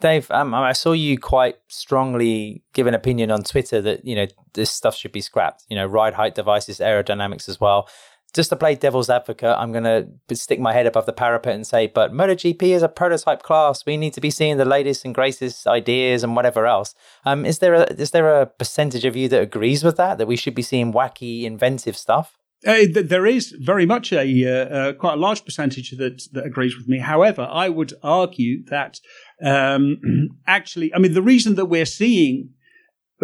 Dave, um, I saw you quite strongly give an opinion on Twitter that you know this stuff should be scrapped. You know, ride height devices, aerodynamics as well. Just to play devil's advocate, I'm going to stick my head above the parapet and say, but MotoGP is a prototype class. We need to be seeing the latest and greatest ideas and whatever else. Um, is there a is there a percentage of you that agrees with that? That we should be seeing wacky, inventive stuff? Uh, there is very much a uh, uh, quite a large percentage that that agrees with me. However, I would argue that um, <clears throat> actually, I mean, the reason that we're seeing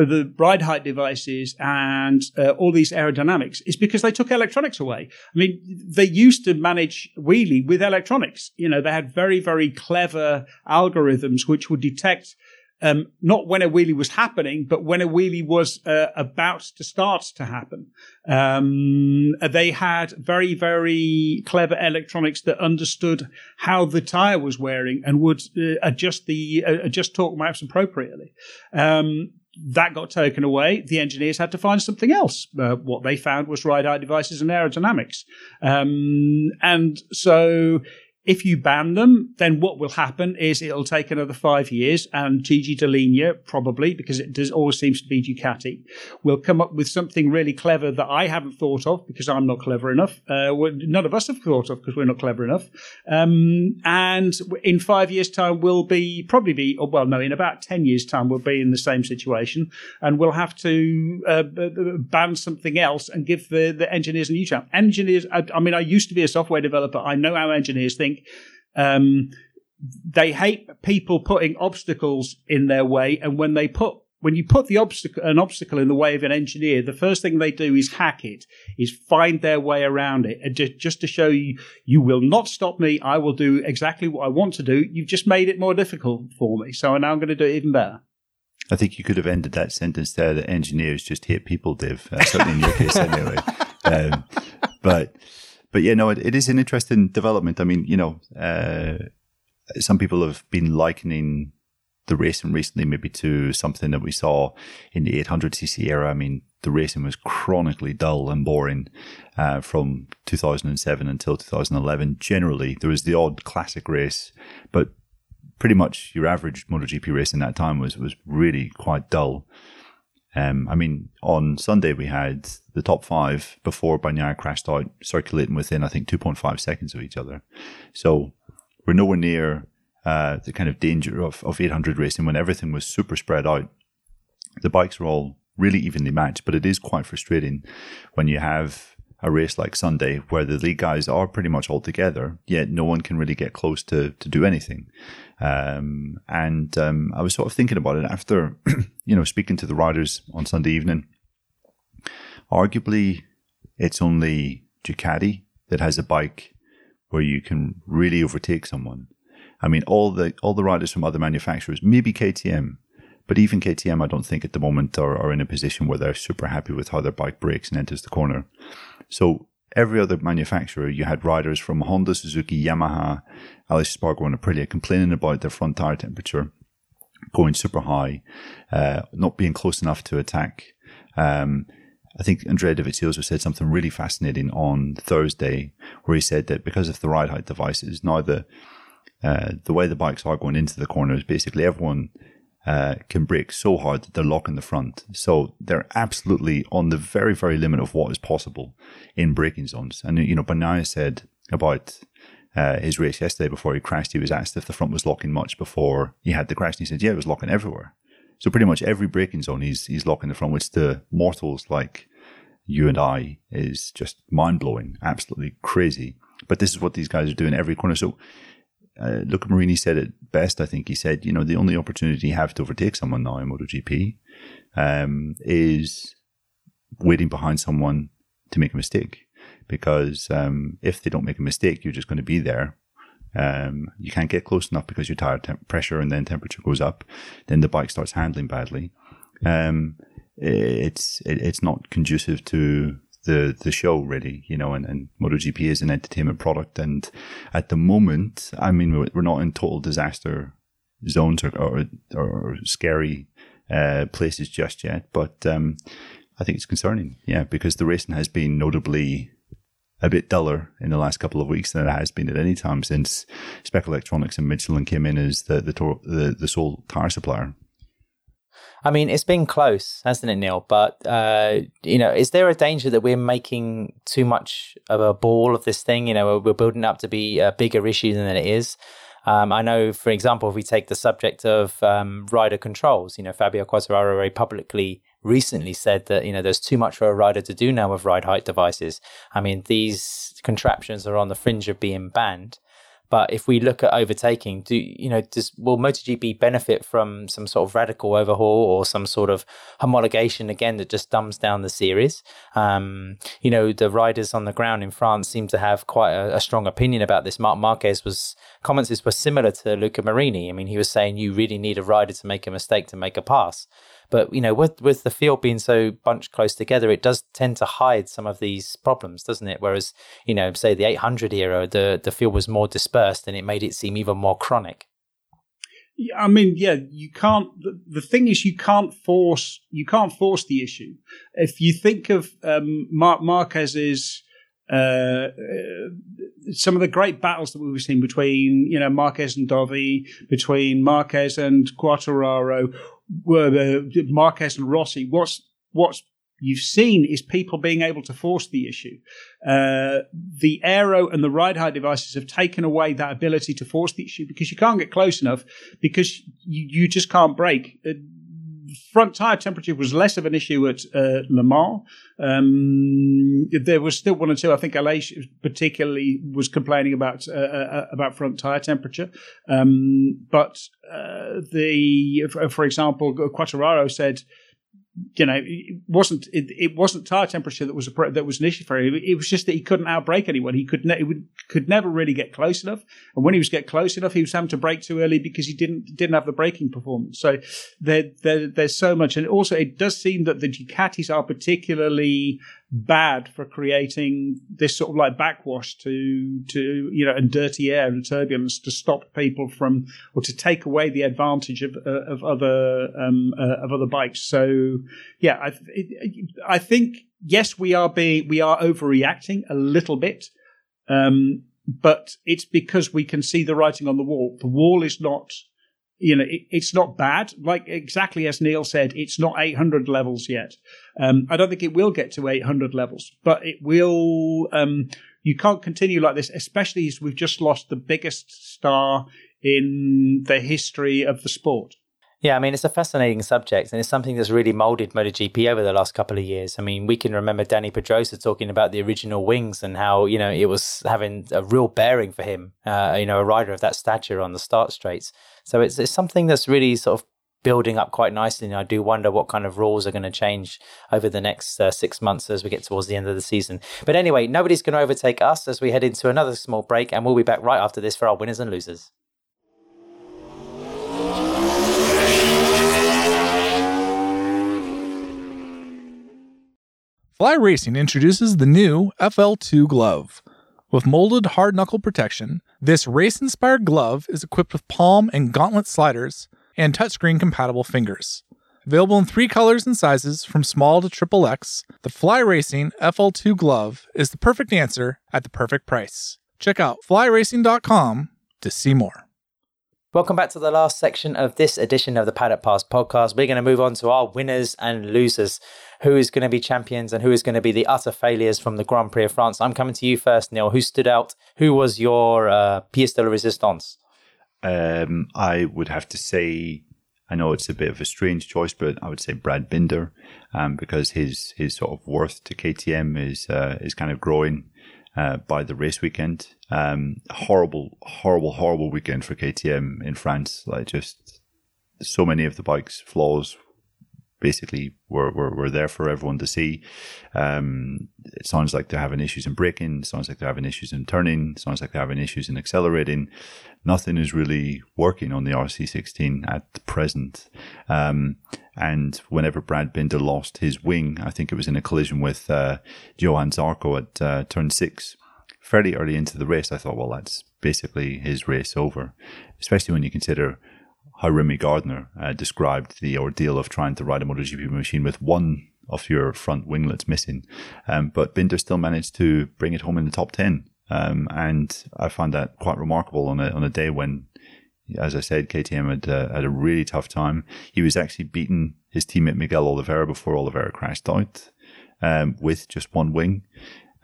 the ride height devices and uh, all these aerodynamics is because they took electronics away. I mean, they used to manage wheelie with electronics. You know, they had very, very clever algorithms which would detect um, not when a wheelie was happening, but when a wheelie was uh, about to start to happen. Um, they had very, very clever electronics that understood how the tire was wearing and would uh, adjust the uh, adjust torque maps appropriately. Um, that got taken away. The engineers had to find something else. Uh, what they found was ride height devices and aerodynamics. Um, and so if you ban them, then what will happen is it'll take another five years, and Gigi Dall'Igna, probably, because it does always seems to be Ducati, will come up with something really clever that I haven't thought of because I'm not clever enough. Uh, none of us have thought of because we're not clever enough. Um, and in five years' time, we'll be probably be, or well, no, in about 10 years' time, we'll be in the same situation, and we'll have to uh, ban something else and give the, the engineers a new chance. Engineers, I, I mean, I used to be a software developer. I know how engineers think um, they hate people putting obstacles in their way, and when they put when you put the obstacle an obstacle in the way of an engineer, the first thing they do is hack it, is find their way around it, and just, just to show you you will not stop me. I will do exactly what I want to do. You've just made it more difficult for me, so now I'm going to do it even better. I think you could have ended that sentence there that engineers just hate people, Dave. Uh, certainly in your case, anyway. <laughs> Um, but but yeah, no, it, it is an interesting development. I mean, you know, uh, some people have been likening the racing recently maybe to something that we saw in the 800cc era. I mean, the racing was chronically dull and boring uh, from 2007 until 2011. Generally, there was the odd classic race, but pretty much your average MotoGP race in that time was was really quite dull. Um, I mean, on Sunday we had the top five before Bagnaia crashed out, circulating within I think 2.5 seconds of each other. So we're nowhere near uh, the kind of danger of, of 800 racing when everything was super spread out. The bikes were all really evenly matched, but it is quite frustrating when you have a race like Sunday where the lead guys are pretty much all together, yet no one can really get close to, to do anything. Um, and um, I was sort of thinking about it after, <clears throat> you know, speaking to the riders on Sunday evening. Arguably, it's only Ducati that has a bike where you can really overtake someone. I mean, all the all the riders from other manufacturers, maybe KTM, but even KTM, I don't think at the moment are, are in a position where they're super happy with how their bike breaks and enters the corner. So every other manufacturer, you had riders from Honda, Suzuki, Yamaha, Aleix Espargaro, and Aprilia complaining about their front tire temperature going super high, uh, not being close enough to attack. Um, I think Andrea Dovizioso said something really fascinating on Thursday, where he said that because of the ride height devices, now the uh, the way the bikes are going into the corners, basically everyone uh, can brake so hard that they're locking the front. So they're absolutely on the very, very limit of what is possible in braking zones. And, you know, Bagnaia said about uh, his race yesterday before he crashed, he was asked if the front was locking much before he had the crash. And he said, yeah, it was locking everywhere. So pretty much every braking zone, he's, he's locking the front, which the mortals like you and I is just mind blowing, absolutely crazy. But this is what these guys are doing every corner. So uh, Luca Marini said it best. I think he said, you know, the only opportunity you have to overtake someone now in MotoGP um, is waiting behind someone to make a mistake. Because um, if they don't make a mistake, you're just going to be there. Um, you can't get close enough because your tire temp- pressure and then temperature goes up. Then the bike starts handling badly. Um, it's it, it's not conducive to the the show really, you know, and, and MotoGP is an entertainment product. And at the moment, I mean, we're, not in total disaster zones or or, or scary uh, places just yet, but um, I think it's concerning, yeah, because the racing has been notably a bit duller in the last couple of weeks than it has been at any time since Spec Electronics and Michelin came in as the the, the, the sole tire supplier. I mean, it's been close, hasn't it, Neil? But uh, you know, is there a danger that we're making too much of a ball of this thing? You know, we're building up to be a bigger issue than it is. Um, I know, for example, if we take the subject of um, rider controls, you know, Fabio Quartararo very publicly recently said that you know there's too much for a rider to do now with ride height devices. I mean, these contraptions are on the fringe of being banned. But if we look at overtaking, do you know does will MotoGP benefit from some sort of radical overhaul or some sort of homologation again that just dumbs down the series? Um, you know, the riders on the ground in France seem to have quite a, a strong opinion about this. Marc Marquez was comments were similar to Luca Marini. I mean, he was saying you really need a rider to make a mistake to make a pass. But you know, with with the field being so bunched close together, it does tend to hide some of these problems, doesn't it? Whereas you know, say the 800 era, the the field was more dispersed, and it made it seem even more chronic. I mean, yeah, you can't. The, the, thing is, you can't force you can't force the issue. If you think of um, Marc Marquez's. Uh, uh, some of the great battles that we've seen between, you know, Marquez and Dovi, between Marquez and Quartararo, uh, Marquez and Rossi, what's what's you've seen is people being able to force the issue. Uh, the aero and the ride height devices have taken away that ability to force the issue because you can't get close enough because you, you just can't brake. Uh, front tire temperature was less of an issue at uh, Le Mans. Um, there was still one or two. I think Aleix particularly was complaining about uh, uh, about front tire temperature. Um, but uh, the, for, for example, Quartararo said you know, it wasn't it, it, wasn't tire temperature that was a that was an issue for him. It was just that he couldn't outbrake anyone. He could ne- would, could never really get close enough. And when he was get close enough, he was having to brake too early because he didn't didn't have the braking performance. So there, there there's so much, and also it does seem that the Ducatis are particularly bad for creating this sort of like backwash to to you know and dirty air and turbulence to stop people from or to take away the advantage of uh, of other um, uh, of other bikes. So yeah, I I think yes we are being we are overreacting a little bit. Um, but it's because we can see the writing on the wall. The wall is not you know, it, it's not bad. Like exactly as Neil said, it's not 800 levels yet. Um, I don't think it will get to 800 levels, but it will. Um, you can't continue like this, especially as we've just lost the biggest star in the history of the sport. Yeah, I mean, it's a fascinating subject, and it's something that's really molded MotoGP over the last couple of years. I mean, we can remember Dani Pedrosa talking about the original wings and how, you know, it was having a real bearing for him, uh, you know, a rider of that stature on the start straights. So it's, it's something that's really sort of building up quite nicely. And I do wonder what kind of rules are going to change over the next uh, six months as we get towards the end of the season. But anyway, nobody's going to overtake us as we head into another small break, and we'll be back right after this for our winners and losers. Fly Racing introduces the new FL2 glove. With molded hard knuckle protection, this race inspired glove is equipped with palm and gauntlet sliders and touchscreen compatible fingers. Available in three colors and sizes from small to triple X, the Fly Racing FL2 glove is the perfect answer at the perfect price. Check out flyracing.com to see more. Welcome back to the last section of this edition of the Paddock Pass podcast. We're going to move on to our winners and losers. Who is going to be champions and who is going to be the utter failures from the Grand Prix of France? I'm coming to you first, Neil. Who stood out? Who was your uh, pièce de la résistance? Um, I would have to say, I know it's a bit of a strange choice, but I would say Brad Binder, um, because his his sort of worth to KTM is uh, is kind of growing uh, by the race weekend. Um, horrible, horrible, horrible weekend for KTM in France. Like just so many of the bike's flaws basically were, were, were there for everyone to see. Um, it sounds like they're having issues in braking. Sounds like they're having issues in turning. Sounds like they're having issues in accelerating. Nothing is really working on the RC16 at the present. Um, and whenever Brad Binder lost his wing, I think it was in a collision with uh, Johann Zarco at uh, turn six, fairly early into the race. I thought, well, that's basically his race over, especially when you consider how Remy Gardner uh, described the ordeal of trying to ride a MotoGP machine with one of your front winglets missing. Um, but Binder still managed to bring it home in the top 10. Um, and I found that quite remarkable on a, on a day when, as I said, KTM had, uh, had a really tough time. He was actually beating his teammate Miguel Oliveira before Oliveira crashed out um, with just one wing.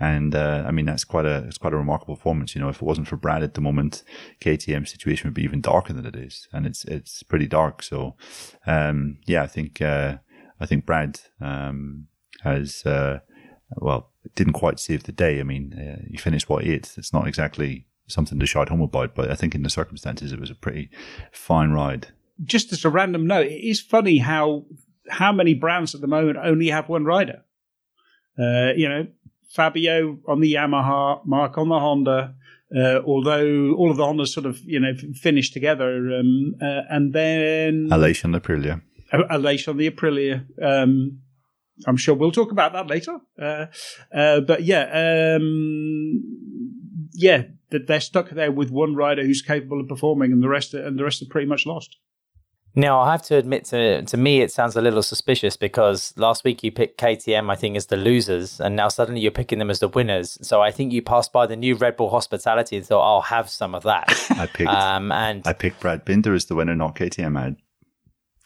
And uh, I mean that's quite a it's quite a remarkable performance. You know, if it wasn't for Brad at the moment, KTM's situation would be even darker than it is, and it's it's pretty dark. So, um, yeah, I think uh, I think Brad um, has uh, well didn't quite save the day. I mean, uh, he finished what eighth. It's not exactly something to shout home about, but I think in the circumstances, it was a pretty fine ride. Just as a random note, it is funny how how many brands at the moment only have one rider. Uh, you know, Fabio on the Yamaha, Mark on the Honda. Uh, although all of the Hondas sort of you know finished together, um, uh, and then Aleix on the Aprilia, Aleix on the Aprilia. Um, I'm sure we'll talk about that later. Uh, uh but yeah, um, yeah, that they're stuck there with one rider who's capable of performing, and the rest and the rest are pretty much lost. Now, I have to admit to to me, it sounds a little suspicious because last week you picked KTM, I think, as the losers, and now suddenly you're picking them as the winners. So I think you passed by the new Red Bull hospitality and thought, I'll have some of that. <laughs> I picked, um, and I picked Brad Binder as the winner, not KTM. Ad.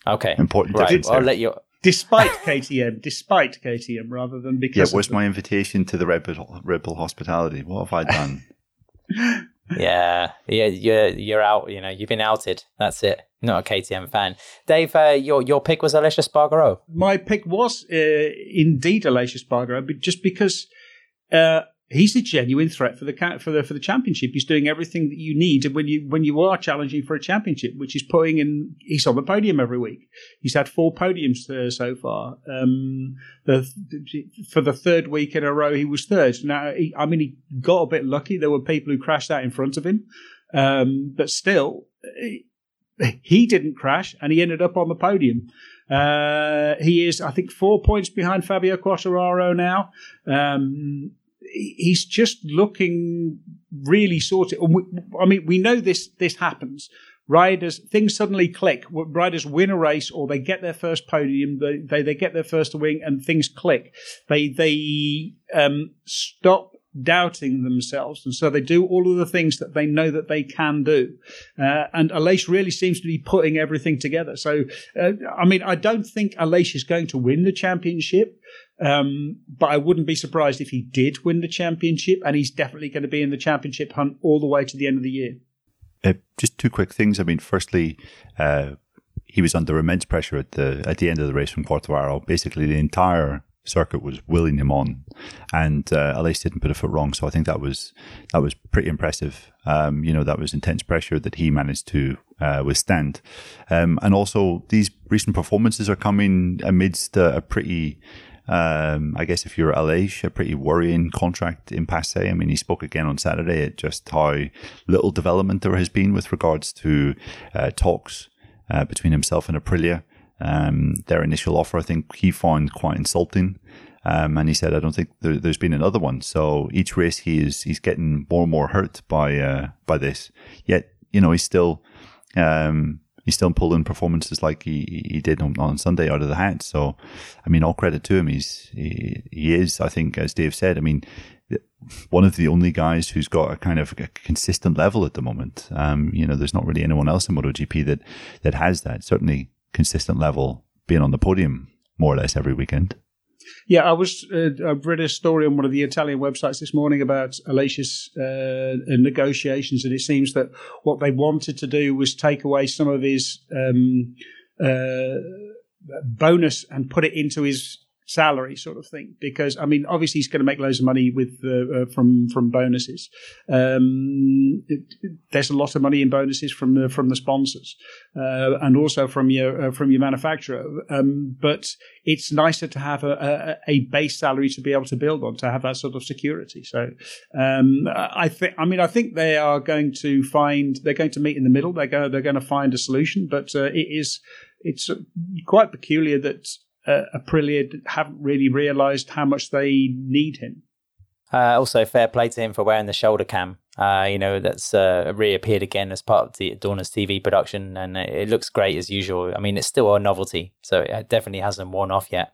Okay, important right. difference. Well, I'll let you. Despite KTM, despite KTM, rather than because. Yeah, what's my invitation to the Red Bull, Red Bull hospitality? What have I done? <laughs> yeah, yeah, you're you're out. You know, you've been outed. That's it. Not a KTM fan. Dave, uh, your your pick was Aleix Espargaro. My pick was uh, indeed Aleix Espargaro, but just because uh, he's a genuine threat for the for the for the championship. He's doing everything that you need when you when you are challenging for a championship, which is putting in. He's on the podium every week. He's had four podiums uh, so far. Um, the, for the third week in a row, he was third. Now, he, I mean, he got a bit lucky. There were people who crashed out in front of him, um, but still. He, he didn't crash and he ended up on the podium. Uh, he is, I think, four points behind Fabio Quartararo now. Um, he's just looking really sorted. I mean, we know this this happens. Riders, things suddenly click. Riders win a race or they get their first podium, they, they, they get their first wing and things click. They, they, um, stop doubting themselves. And so they do all of the things that they know that they can do. Uh, and Aleix really seems to be putting everything together. So, uh, I mean, I don't think Aleix is going to win the championship. Um, but I wouldn't be surprised if he did win the championship, and he's definitely going to be in the championship hunt all the way to the end of the year. Uh, just two quick things. I mean, firstly, uh, he was under immense pressure at the at the end of the race from Quartararo. Basically, the entire circuit was willing him on, and uh, Aleix didn't put a foot wrong. So I think that was that was pretty impressive. Um, you know, that was intense pressure that he managed to uh, withstand, um, and also these recent performances are coming amidst a, a pretty um, I guess if you're Aleix, a pretty worrying contract impasse. I mean, he spoke again on Saturday at just how little development there has been with regards to uh, talks uh, between himself and Aprilia. Um, their initial offer, I think he found quite insulting. Um, and he said, I don't think there, has been another one. So each race he is, he's getting more and more hurt by, uh, by this. Yet, you know, he's still, um, he's still pulling performances like he, he did on, on Sunday out of the hat. So, I mean, all credit to him. He's he, he is, I think, as Dave said. I mean, one of the only guys who's got a kind of a consistent level at the moment. Um, you know, there's not really anyone else in MotoGP that that has that. Certainly, consistent level, being on the podium more or less every weekend. Yeah, I was. Uh, I read a story on one of the Italian websites this morning about Aleix's uh, negotiations, and it seems that what they wanted to do was take away some of his um, uh, bonus and put it into his salary sort of thing because I mean obviously he's going to make loads of money with uh, uh, from from bonuses. Um, it, there's a lot of money in bonuses from the from the sponsors uh, and also from your uh, from your manufacturer. Um, but it's nicer to have a, a, a, base salary to be able to build on to have that sort of security. So um, I think I mean I think they are going to find they're going to meet in the middle. They're going they're going to find a solution, but uh, it is it's quite peculiar that uh, Aprilia haven't really realised how much they need him. Uh, also, fair play to him for wearing the shoulder cam. Uh, you know, that's uh, reappeared again as part of the Dorna's TV production, and it looks great as usual. I mean, it's still a novelty, so it definitely hasn't worn off yet.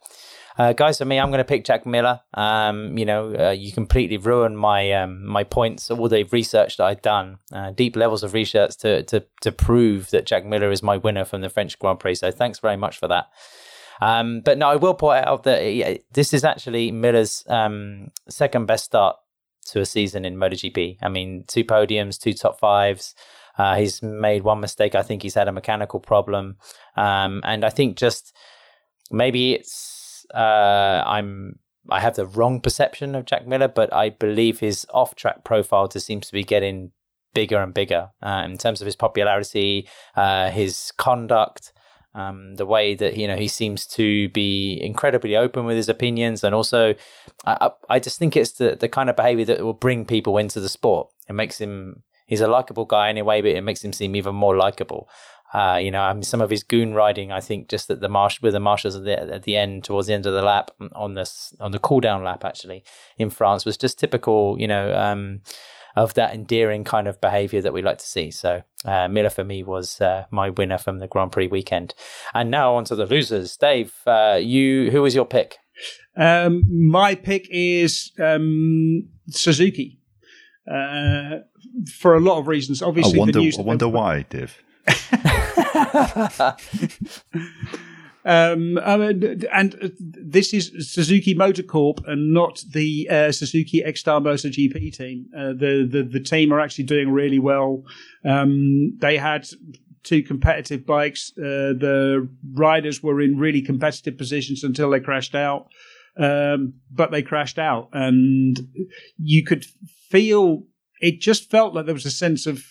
Uh, guys, for me, I'm going to pick Jack Miller. Um, you know, uh, you completely ruined my um, my points, all the research that I'd done, uh, deep levels of research to, to to prove that Jack Miller is my winner from the French Grand Prix. So thanks very much for that. Um, but no, I will point out that this is actually Miller's um, second best start to a season in MotoGP. I mean, two podiums, two top fives. Uh, he's made one mistake. I think he's had a mechanical problem, um, and I think just maybe it's uh, I'm I have the wrong perception of Jack Miller, but I believe his off-track profile just seems to be getting bigger and bigger uh, in terms of his popularity, uh, his conduct. Um, the way that you know he seems to be incredibly open with his opinions, and also, I, I just think it's the the kind of behavior that will bring people into the sport. It makes him he's a likable guy anyway, but it makes him seem even more likable. Uh, you know, I mean, some of his goon riding, I think, just at the marsh with the marshals at the, at the end, towards the end of the lap, on this on the cool down lap, actually in France, was just typical. You know, um, of that endearing kind of behaviour that we like to see. So uh, Miller for me was uh, my winner from the Grand Prix weekend. And now on to the losers. Dave, uh, you who was your pick? Um, my pick is um, Suzuki. Uh, for a lot of reasons, obviously. I wonder, I wonder why, Dave. <laughs> <laughs> Um, and this is Suzuki Motor Corp and not the uh, Suzuki Ecstar MotoGP team. Uh, the, the the team are actually doing really well. Um, they had two competitive bikes. Uh, the riders were in really competitive positions until they crashed out. Um, but they crashed out, and you could feel it. Just felt like there was a sense of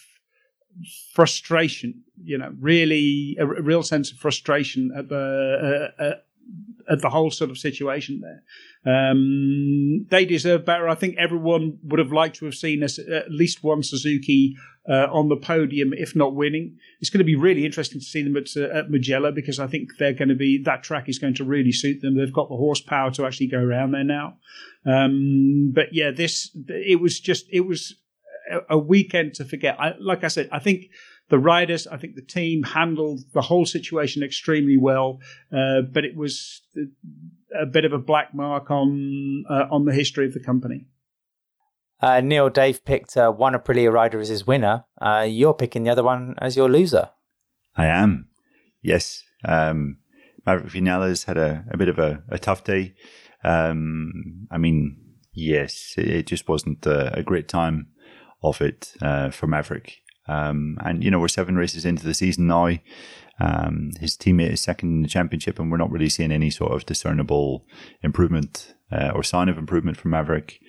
frustration, you know, really a, a real sense of frustration at the uh, uh, at the whole sort of situation there. Um, they deserve better. I think everyone would have liked to have seen at least one Suzuki uh, on the podium, if not winning. It's going to be really interesting to see them at, uh, at because I think they're going to be that track is going to really suit them. They've got the horsepower to actually go around there now. Um, but yeah, this it was just it was a weekend to forget. I, like I said, I think the riders, I think the team handled the whole situation extremely well, uh, but it was a bit of a black mark on uh, on the history of the company. Uh, Neil, Dave picked uh, one Aprilia rider as his winner. Uh, you're picking the other one as your loser. I am. Yes. Um, Maverick Vinales had a, a bit of a, a tough day. Um, I mean, yes, it, it just wasn't a, a, great time of it uh, for Maverick. Um, and, you know, we're seven races into the season now. Um, his teammate is second in the championship, and we're not really seeing any sort of discernible improvement uh, or sign of improvement from Maverick.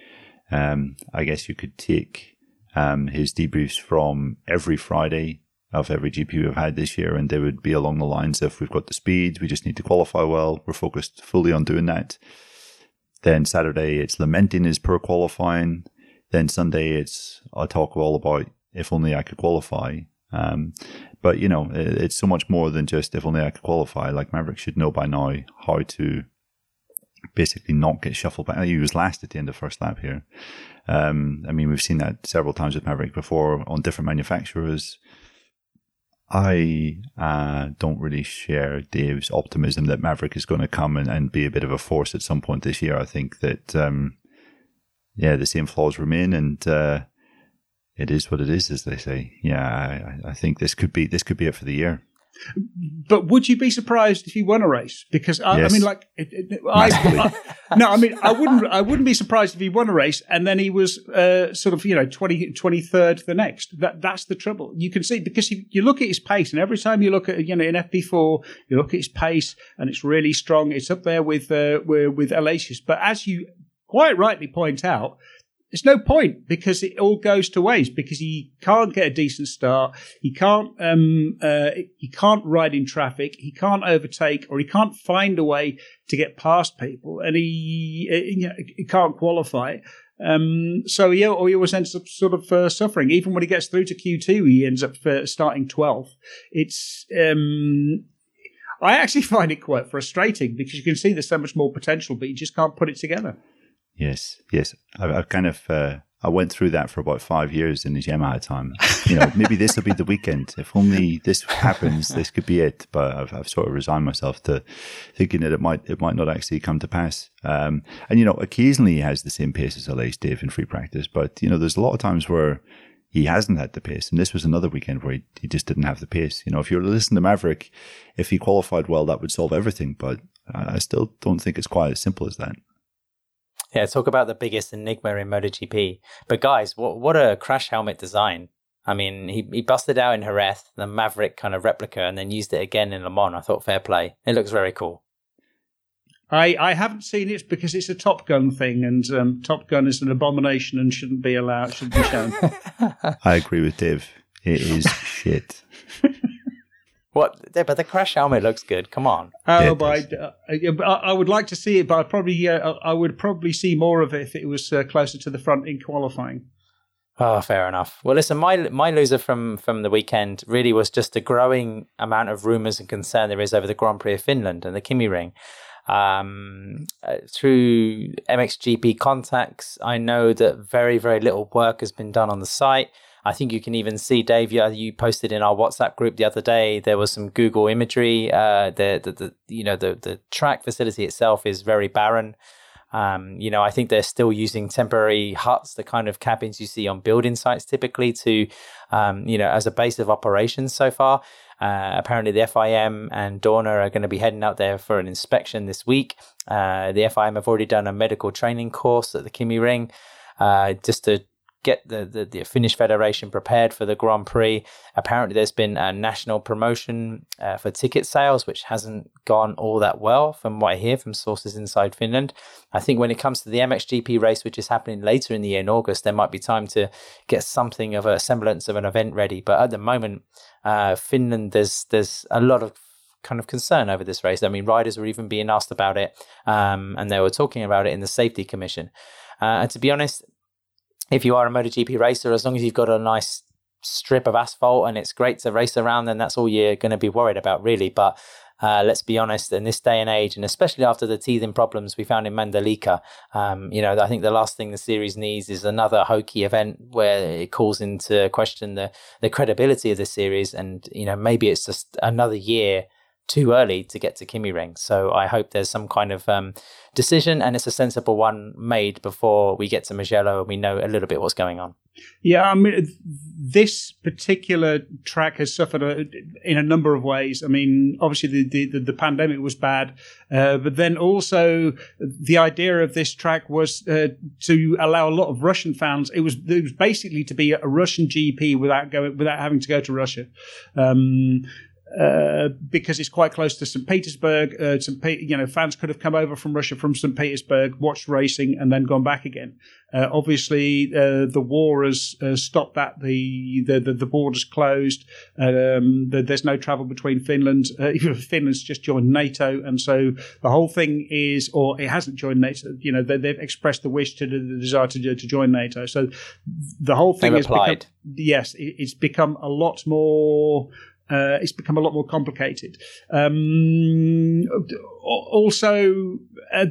Um, I guess you could take um, his debriefs from every Friday of every GP we've had this year, and they would be along the lines of we've got the speed, we just need to qualify well. We're focused fully on doing that. Then Saturday, it's lamenting his poor qualifying. Then Sunday, it's I talk all about if only I could qualify. Um, but you know, it's so much more than just if only I could qualify. Like Maverick should know by now how to basically not get shuffled back. He was last at the end of first lap here. Um, I mean, we've seen that several times with Maverick before on different manufacturers. I uh, don't really share Dave's optimism that Maverick is going to come and, and, be a bit of a force at some point this year. I think that, um, yeah, the same flaws remain, and uh, it is what it is, as they say. Yeah, I, I think this could be this could be it for the year. But would you be surprised if he won a race? Because I, yes. I mean, like, it, it, I, I, no, I mean, I wouldn't. I wouldn't be surprised if he won a race and then he was uh, sort of, you know, 20, 23rd the next. That that's the trouble. You can see because you, you look at his pace, and every time you look at you know in FP four, you look at his pace, and it's really strong. It's up there with uh, with, with. But as you quite rightly point out, there's no point because it all goes to waste because he can't get a decent start. He can't, um, uh, he can't ride in traffic. He can't overtake or he can't find a way to get past people and he, uh, you know, he can't qualify. Um, so he, he always ends up sort of uh, suffering. Even when he gets through to Q2, he ends up uh, starting 12th. It's, um, I actually <laughs> find it quite frustrating because you can see there's so much more potential, but you just can't put it together. Yes, yes. I've, I've kind of uh, I went through that for about five years in the Yamaha time. You know, maybe this will be the weekend. If only this happens, this could be it. But I've, I've sort of resigned myself to thinking that it might it might not actually come to pass. Um, and you know, occasionally he has the same pace as Aleix Dave in free practice, but you know, there's a lot of times where he hasn't had the pace. And this was another weekend where he, he just didn't have the pace. You know, if you're listening to Maverick, if he qualified well, that would solve everything. But I still don't think it's quite as simple as that. Yeah, talk about the biggest enigma in MotoGP. But guys, what what a crash helmet design! I mean, he, he busted out in Jerez, the Maverick kind of replica, and then used it again in Le Mans. I thought fair play. It looks very cool. I, I haven't seen it because it's a Top Gun thing, and um, Top Gun is an abomination and shouldn't be allowed, shouldn't be shown. <laughs> I agree with Dave. It is <laughs> shit. What? But the crash helmet looks good. Come on. Oh, but I, uh, I, would like to see it, but I probably uh, I would probably see more of it if it was uh, closer to the front in qualifying. Oh, fair enough. Well, listen, my my loser from from the weekend really was just a growing amount of rumours and concern there is over the Grand Prix of Finland and the KymiRing. Um, uh, through MXGP contacts, I know that very very little work has been done on the site. I think you can even see, Dave, you, you posted in our WhatsApp group the other day, there was some Google imagery. Uh, the, the, the, you know, the, the track facility itself is very barren. Um, you know, I think they're still using temporary huts, the kind of cabins you see on building sites typically to, um, you know, as a base of operations so far. Uh, apparently, the FIM and Dorna are going to be heading out there for an inspection this week. Uh, the FIM have already done a medical training course at the KymiRing uh, just to get the, the, the, Finnish Federation prepared for the Grand Prix. Apparently, there's been a national promotion uh, for ticket sales, which hasn't gone all that well, from what I hear from sources inside Finland. I think when it comes to the MXGP race, which is happening later in the year in August, there might be time to get something of a semblance of an event ready. But at the moment, uh, Finland, there's there's a lot of kind of concern over this race. I mean, riders were even being asked about it, um, and they were talking about it in the safety commission. Uh, and to be honest, if you are a MotoGP racer, as long as you've got a nice strip of asphalt and it's great to race around, then that's all you're going to be worried about, really. But uh, let's be honest, in this day and age, and especially after the teething problems we found in Mandalika, um, you know, I think the last thing the series needs is another hokey event where it calls into question the, the credibility of the series. And, you know, maybe it's just another year too early to get to KymiRing. So I hope there's some kind of um, decision and it's a sensible one made before we get to Mugello and we know a little bit what's going on. Yeah, I mean, this particular track has suffered a, in a number of ways. I mean, obviously the the, the pandemic was bad, uh, but then also the idea of this track was uh, to allow a lot of Russian fans. It was it was basically to be a Russian GP without going without having to go to Russia. Um, uh, because it's quite close to St. Petersburg. Uh, St. Pe- you know, fans could have come over from Russia from St. Petersburg, watched racing, and then gone back again. Uh, obviously, uh, the war has stopped that. The the the, the borders closed. Um, the, there's no travel between Finland. Uh, <laughs> Finland's just joined NATO, and so the whole thing is, or it hasn't joined NATO. You know, they, have expressed the wish to the desire to, to join NATO. So the whole thing has become, yes, it, it's become a lot more uh, it's become a lot more complicated. Um, also, uh,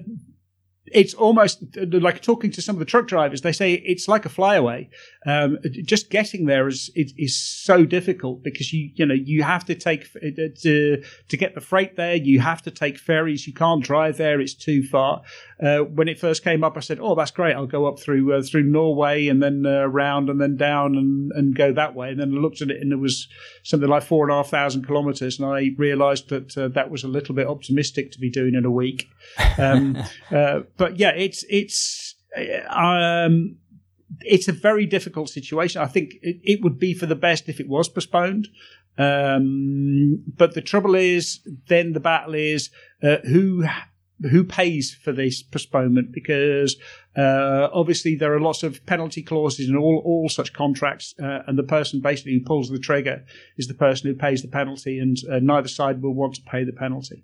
it's almost like talking to some of the truck drivers. They say it's like a flyaway. Um, just getting there is, is, so difficult because you you know you have to take uh, to to get the freight there. You have to take ferries. You can't drive there. It's too far. Uh, when it first came up, I said, "Oh, that's great. I'll go up through uh, through Norway and then uh, around and then down and, and go that way." And then I looked at it and it was something like four and a half thousand kilometers, and I realised that uh, that was a little bit optimistic to be doing in a week. Um, <laughs> uh, but yeah, it's it's um, it's a very difficult situation. I think it, it, would be for the best if it was postponed. Um, but the trouble is, then the battle is uh, who who pays for this postponement because uh, obviously there are lots of penalty clauses in all all such contracts, uh, and the person basically who pulls the trigger is the person who pays the penalty, and uh, neither side will want to pay the penalty.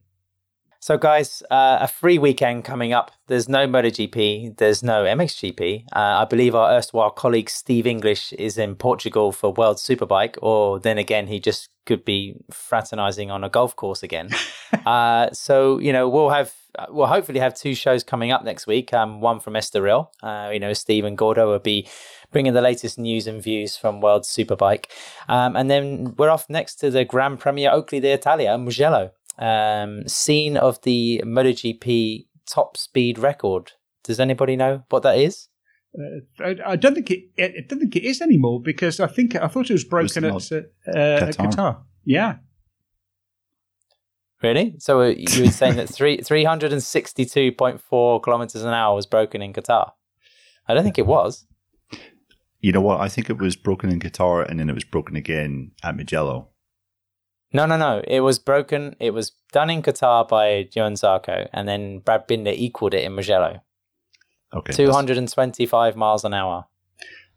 So, guys, uh, a free weekend coming up. There's no MotoGP, there's no MXGP. Uh, I believe our erstwhile colleague Steve English is in Portugal for World Superbike, or then again, he just could be fraternizing on a golf course again. <laughs> uh, so, you know, we'll have, we'll hopefully have two shows coming up next week. Um, one from Estoril. Uh, you know, Steve and Gordo will be bringing the latest news and views from World Superbike. Um, and then we're off next to the Gran Premio Oakley d'Italia, Mugello um, scene of the MotoGP top speed record. Does anybody know what that is? Uh, I, I, don't think it. I don't think it is anymore because I think I thought it was broken it was at, uh, Qatar. at Qatar. Yeah. Really? So uh, you were saying that three <laughs> three hundred and sixty two point four kilometers an hour was broken in Qatar? I don't think it was. You know what? I think it was broken in Qatar and then it was broken again at Mugello. No, no, no. It was broken. It was done in Qatar by Johann Zarco, and then Brad Binder equaled it in Mugello. Okay. 225 miles an hour.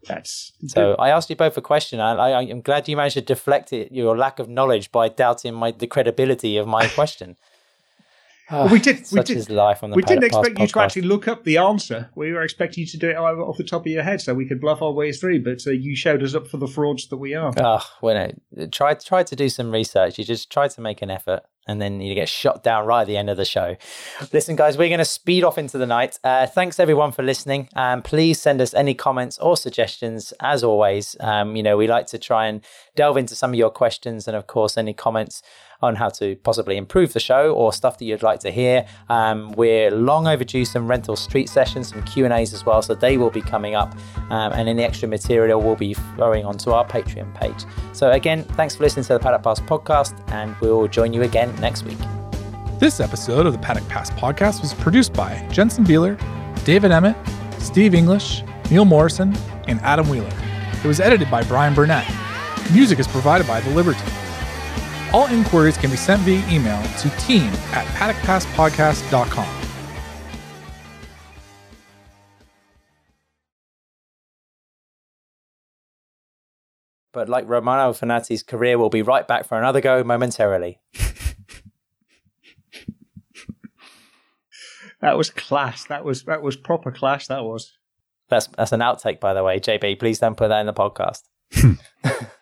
That's so. I asked you both a question. I, I, am glad you managed to deflect it, your lack of knowledge by doubting my the credibility of my <laughs> question. Oh, we did. we did. life on the we didn't expect you to actually look up the answer. We were expecting you to do it off the top of your head, so we could bluff our way through. But uh, you showed us up for the frauds that we are. Oh, well, no, try try to do some research. You just try to make an effort, and then you get shot down right at the end of the show. Listen, guys, we're going to speed off into the night. Uh, thanks everyone for listening, and um, please send us any comments or suggestions. As always, um, you know we like to try and delve into some of your questions, and of course, any comments on how to possibly improve the show or stuff that you'd like to hear. Um, we're long overdue some rental street sessions, some Q and A's as well, so they will be coming up, um, and any extra material will be flowing onto our Patreon page. So again, thanks for listening to the Paddock Pass podcast, and we will join you again next week. This episode of the Paddock Pass podcast was produced by Jensen Beeler, David Emmett, Steve English, Neil Morrison, and Adam Wheeler. It was edited by Brian Burnett. Music is provided by The Liberty. All inquiries can be sent via email to team at paddockpasspodcast.com. But like Romano Fenati's career will be right back for another go momentarily. that was class. That was that was proper class. That was. That's that's an outtake, by the way. JB, please don't put that in the podcast. <laughs>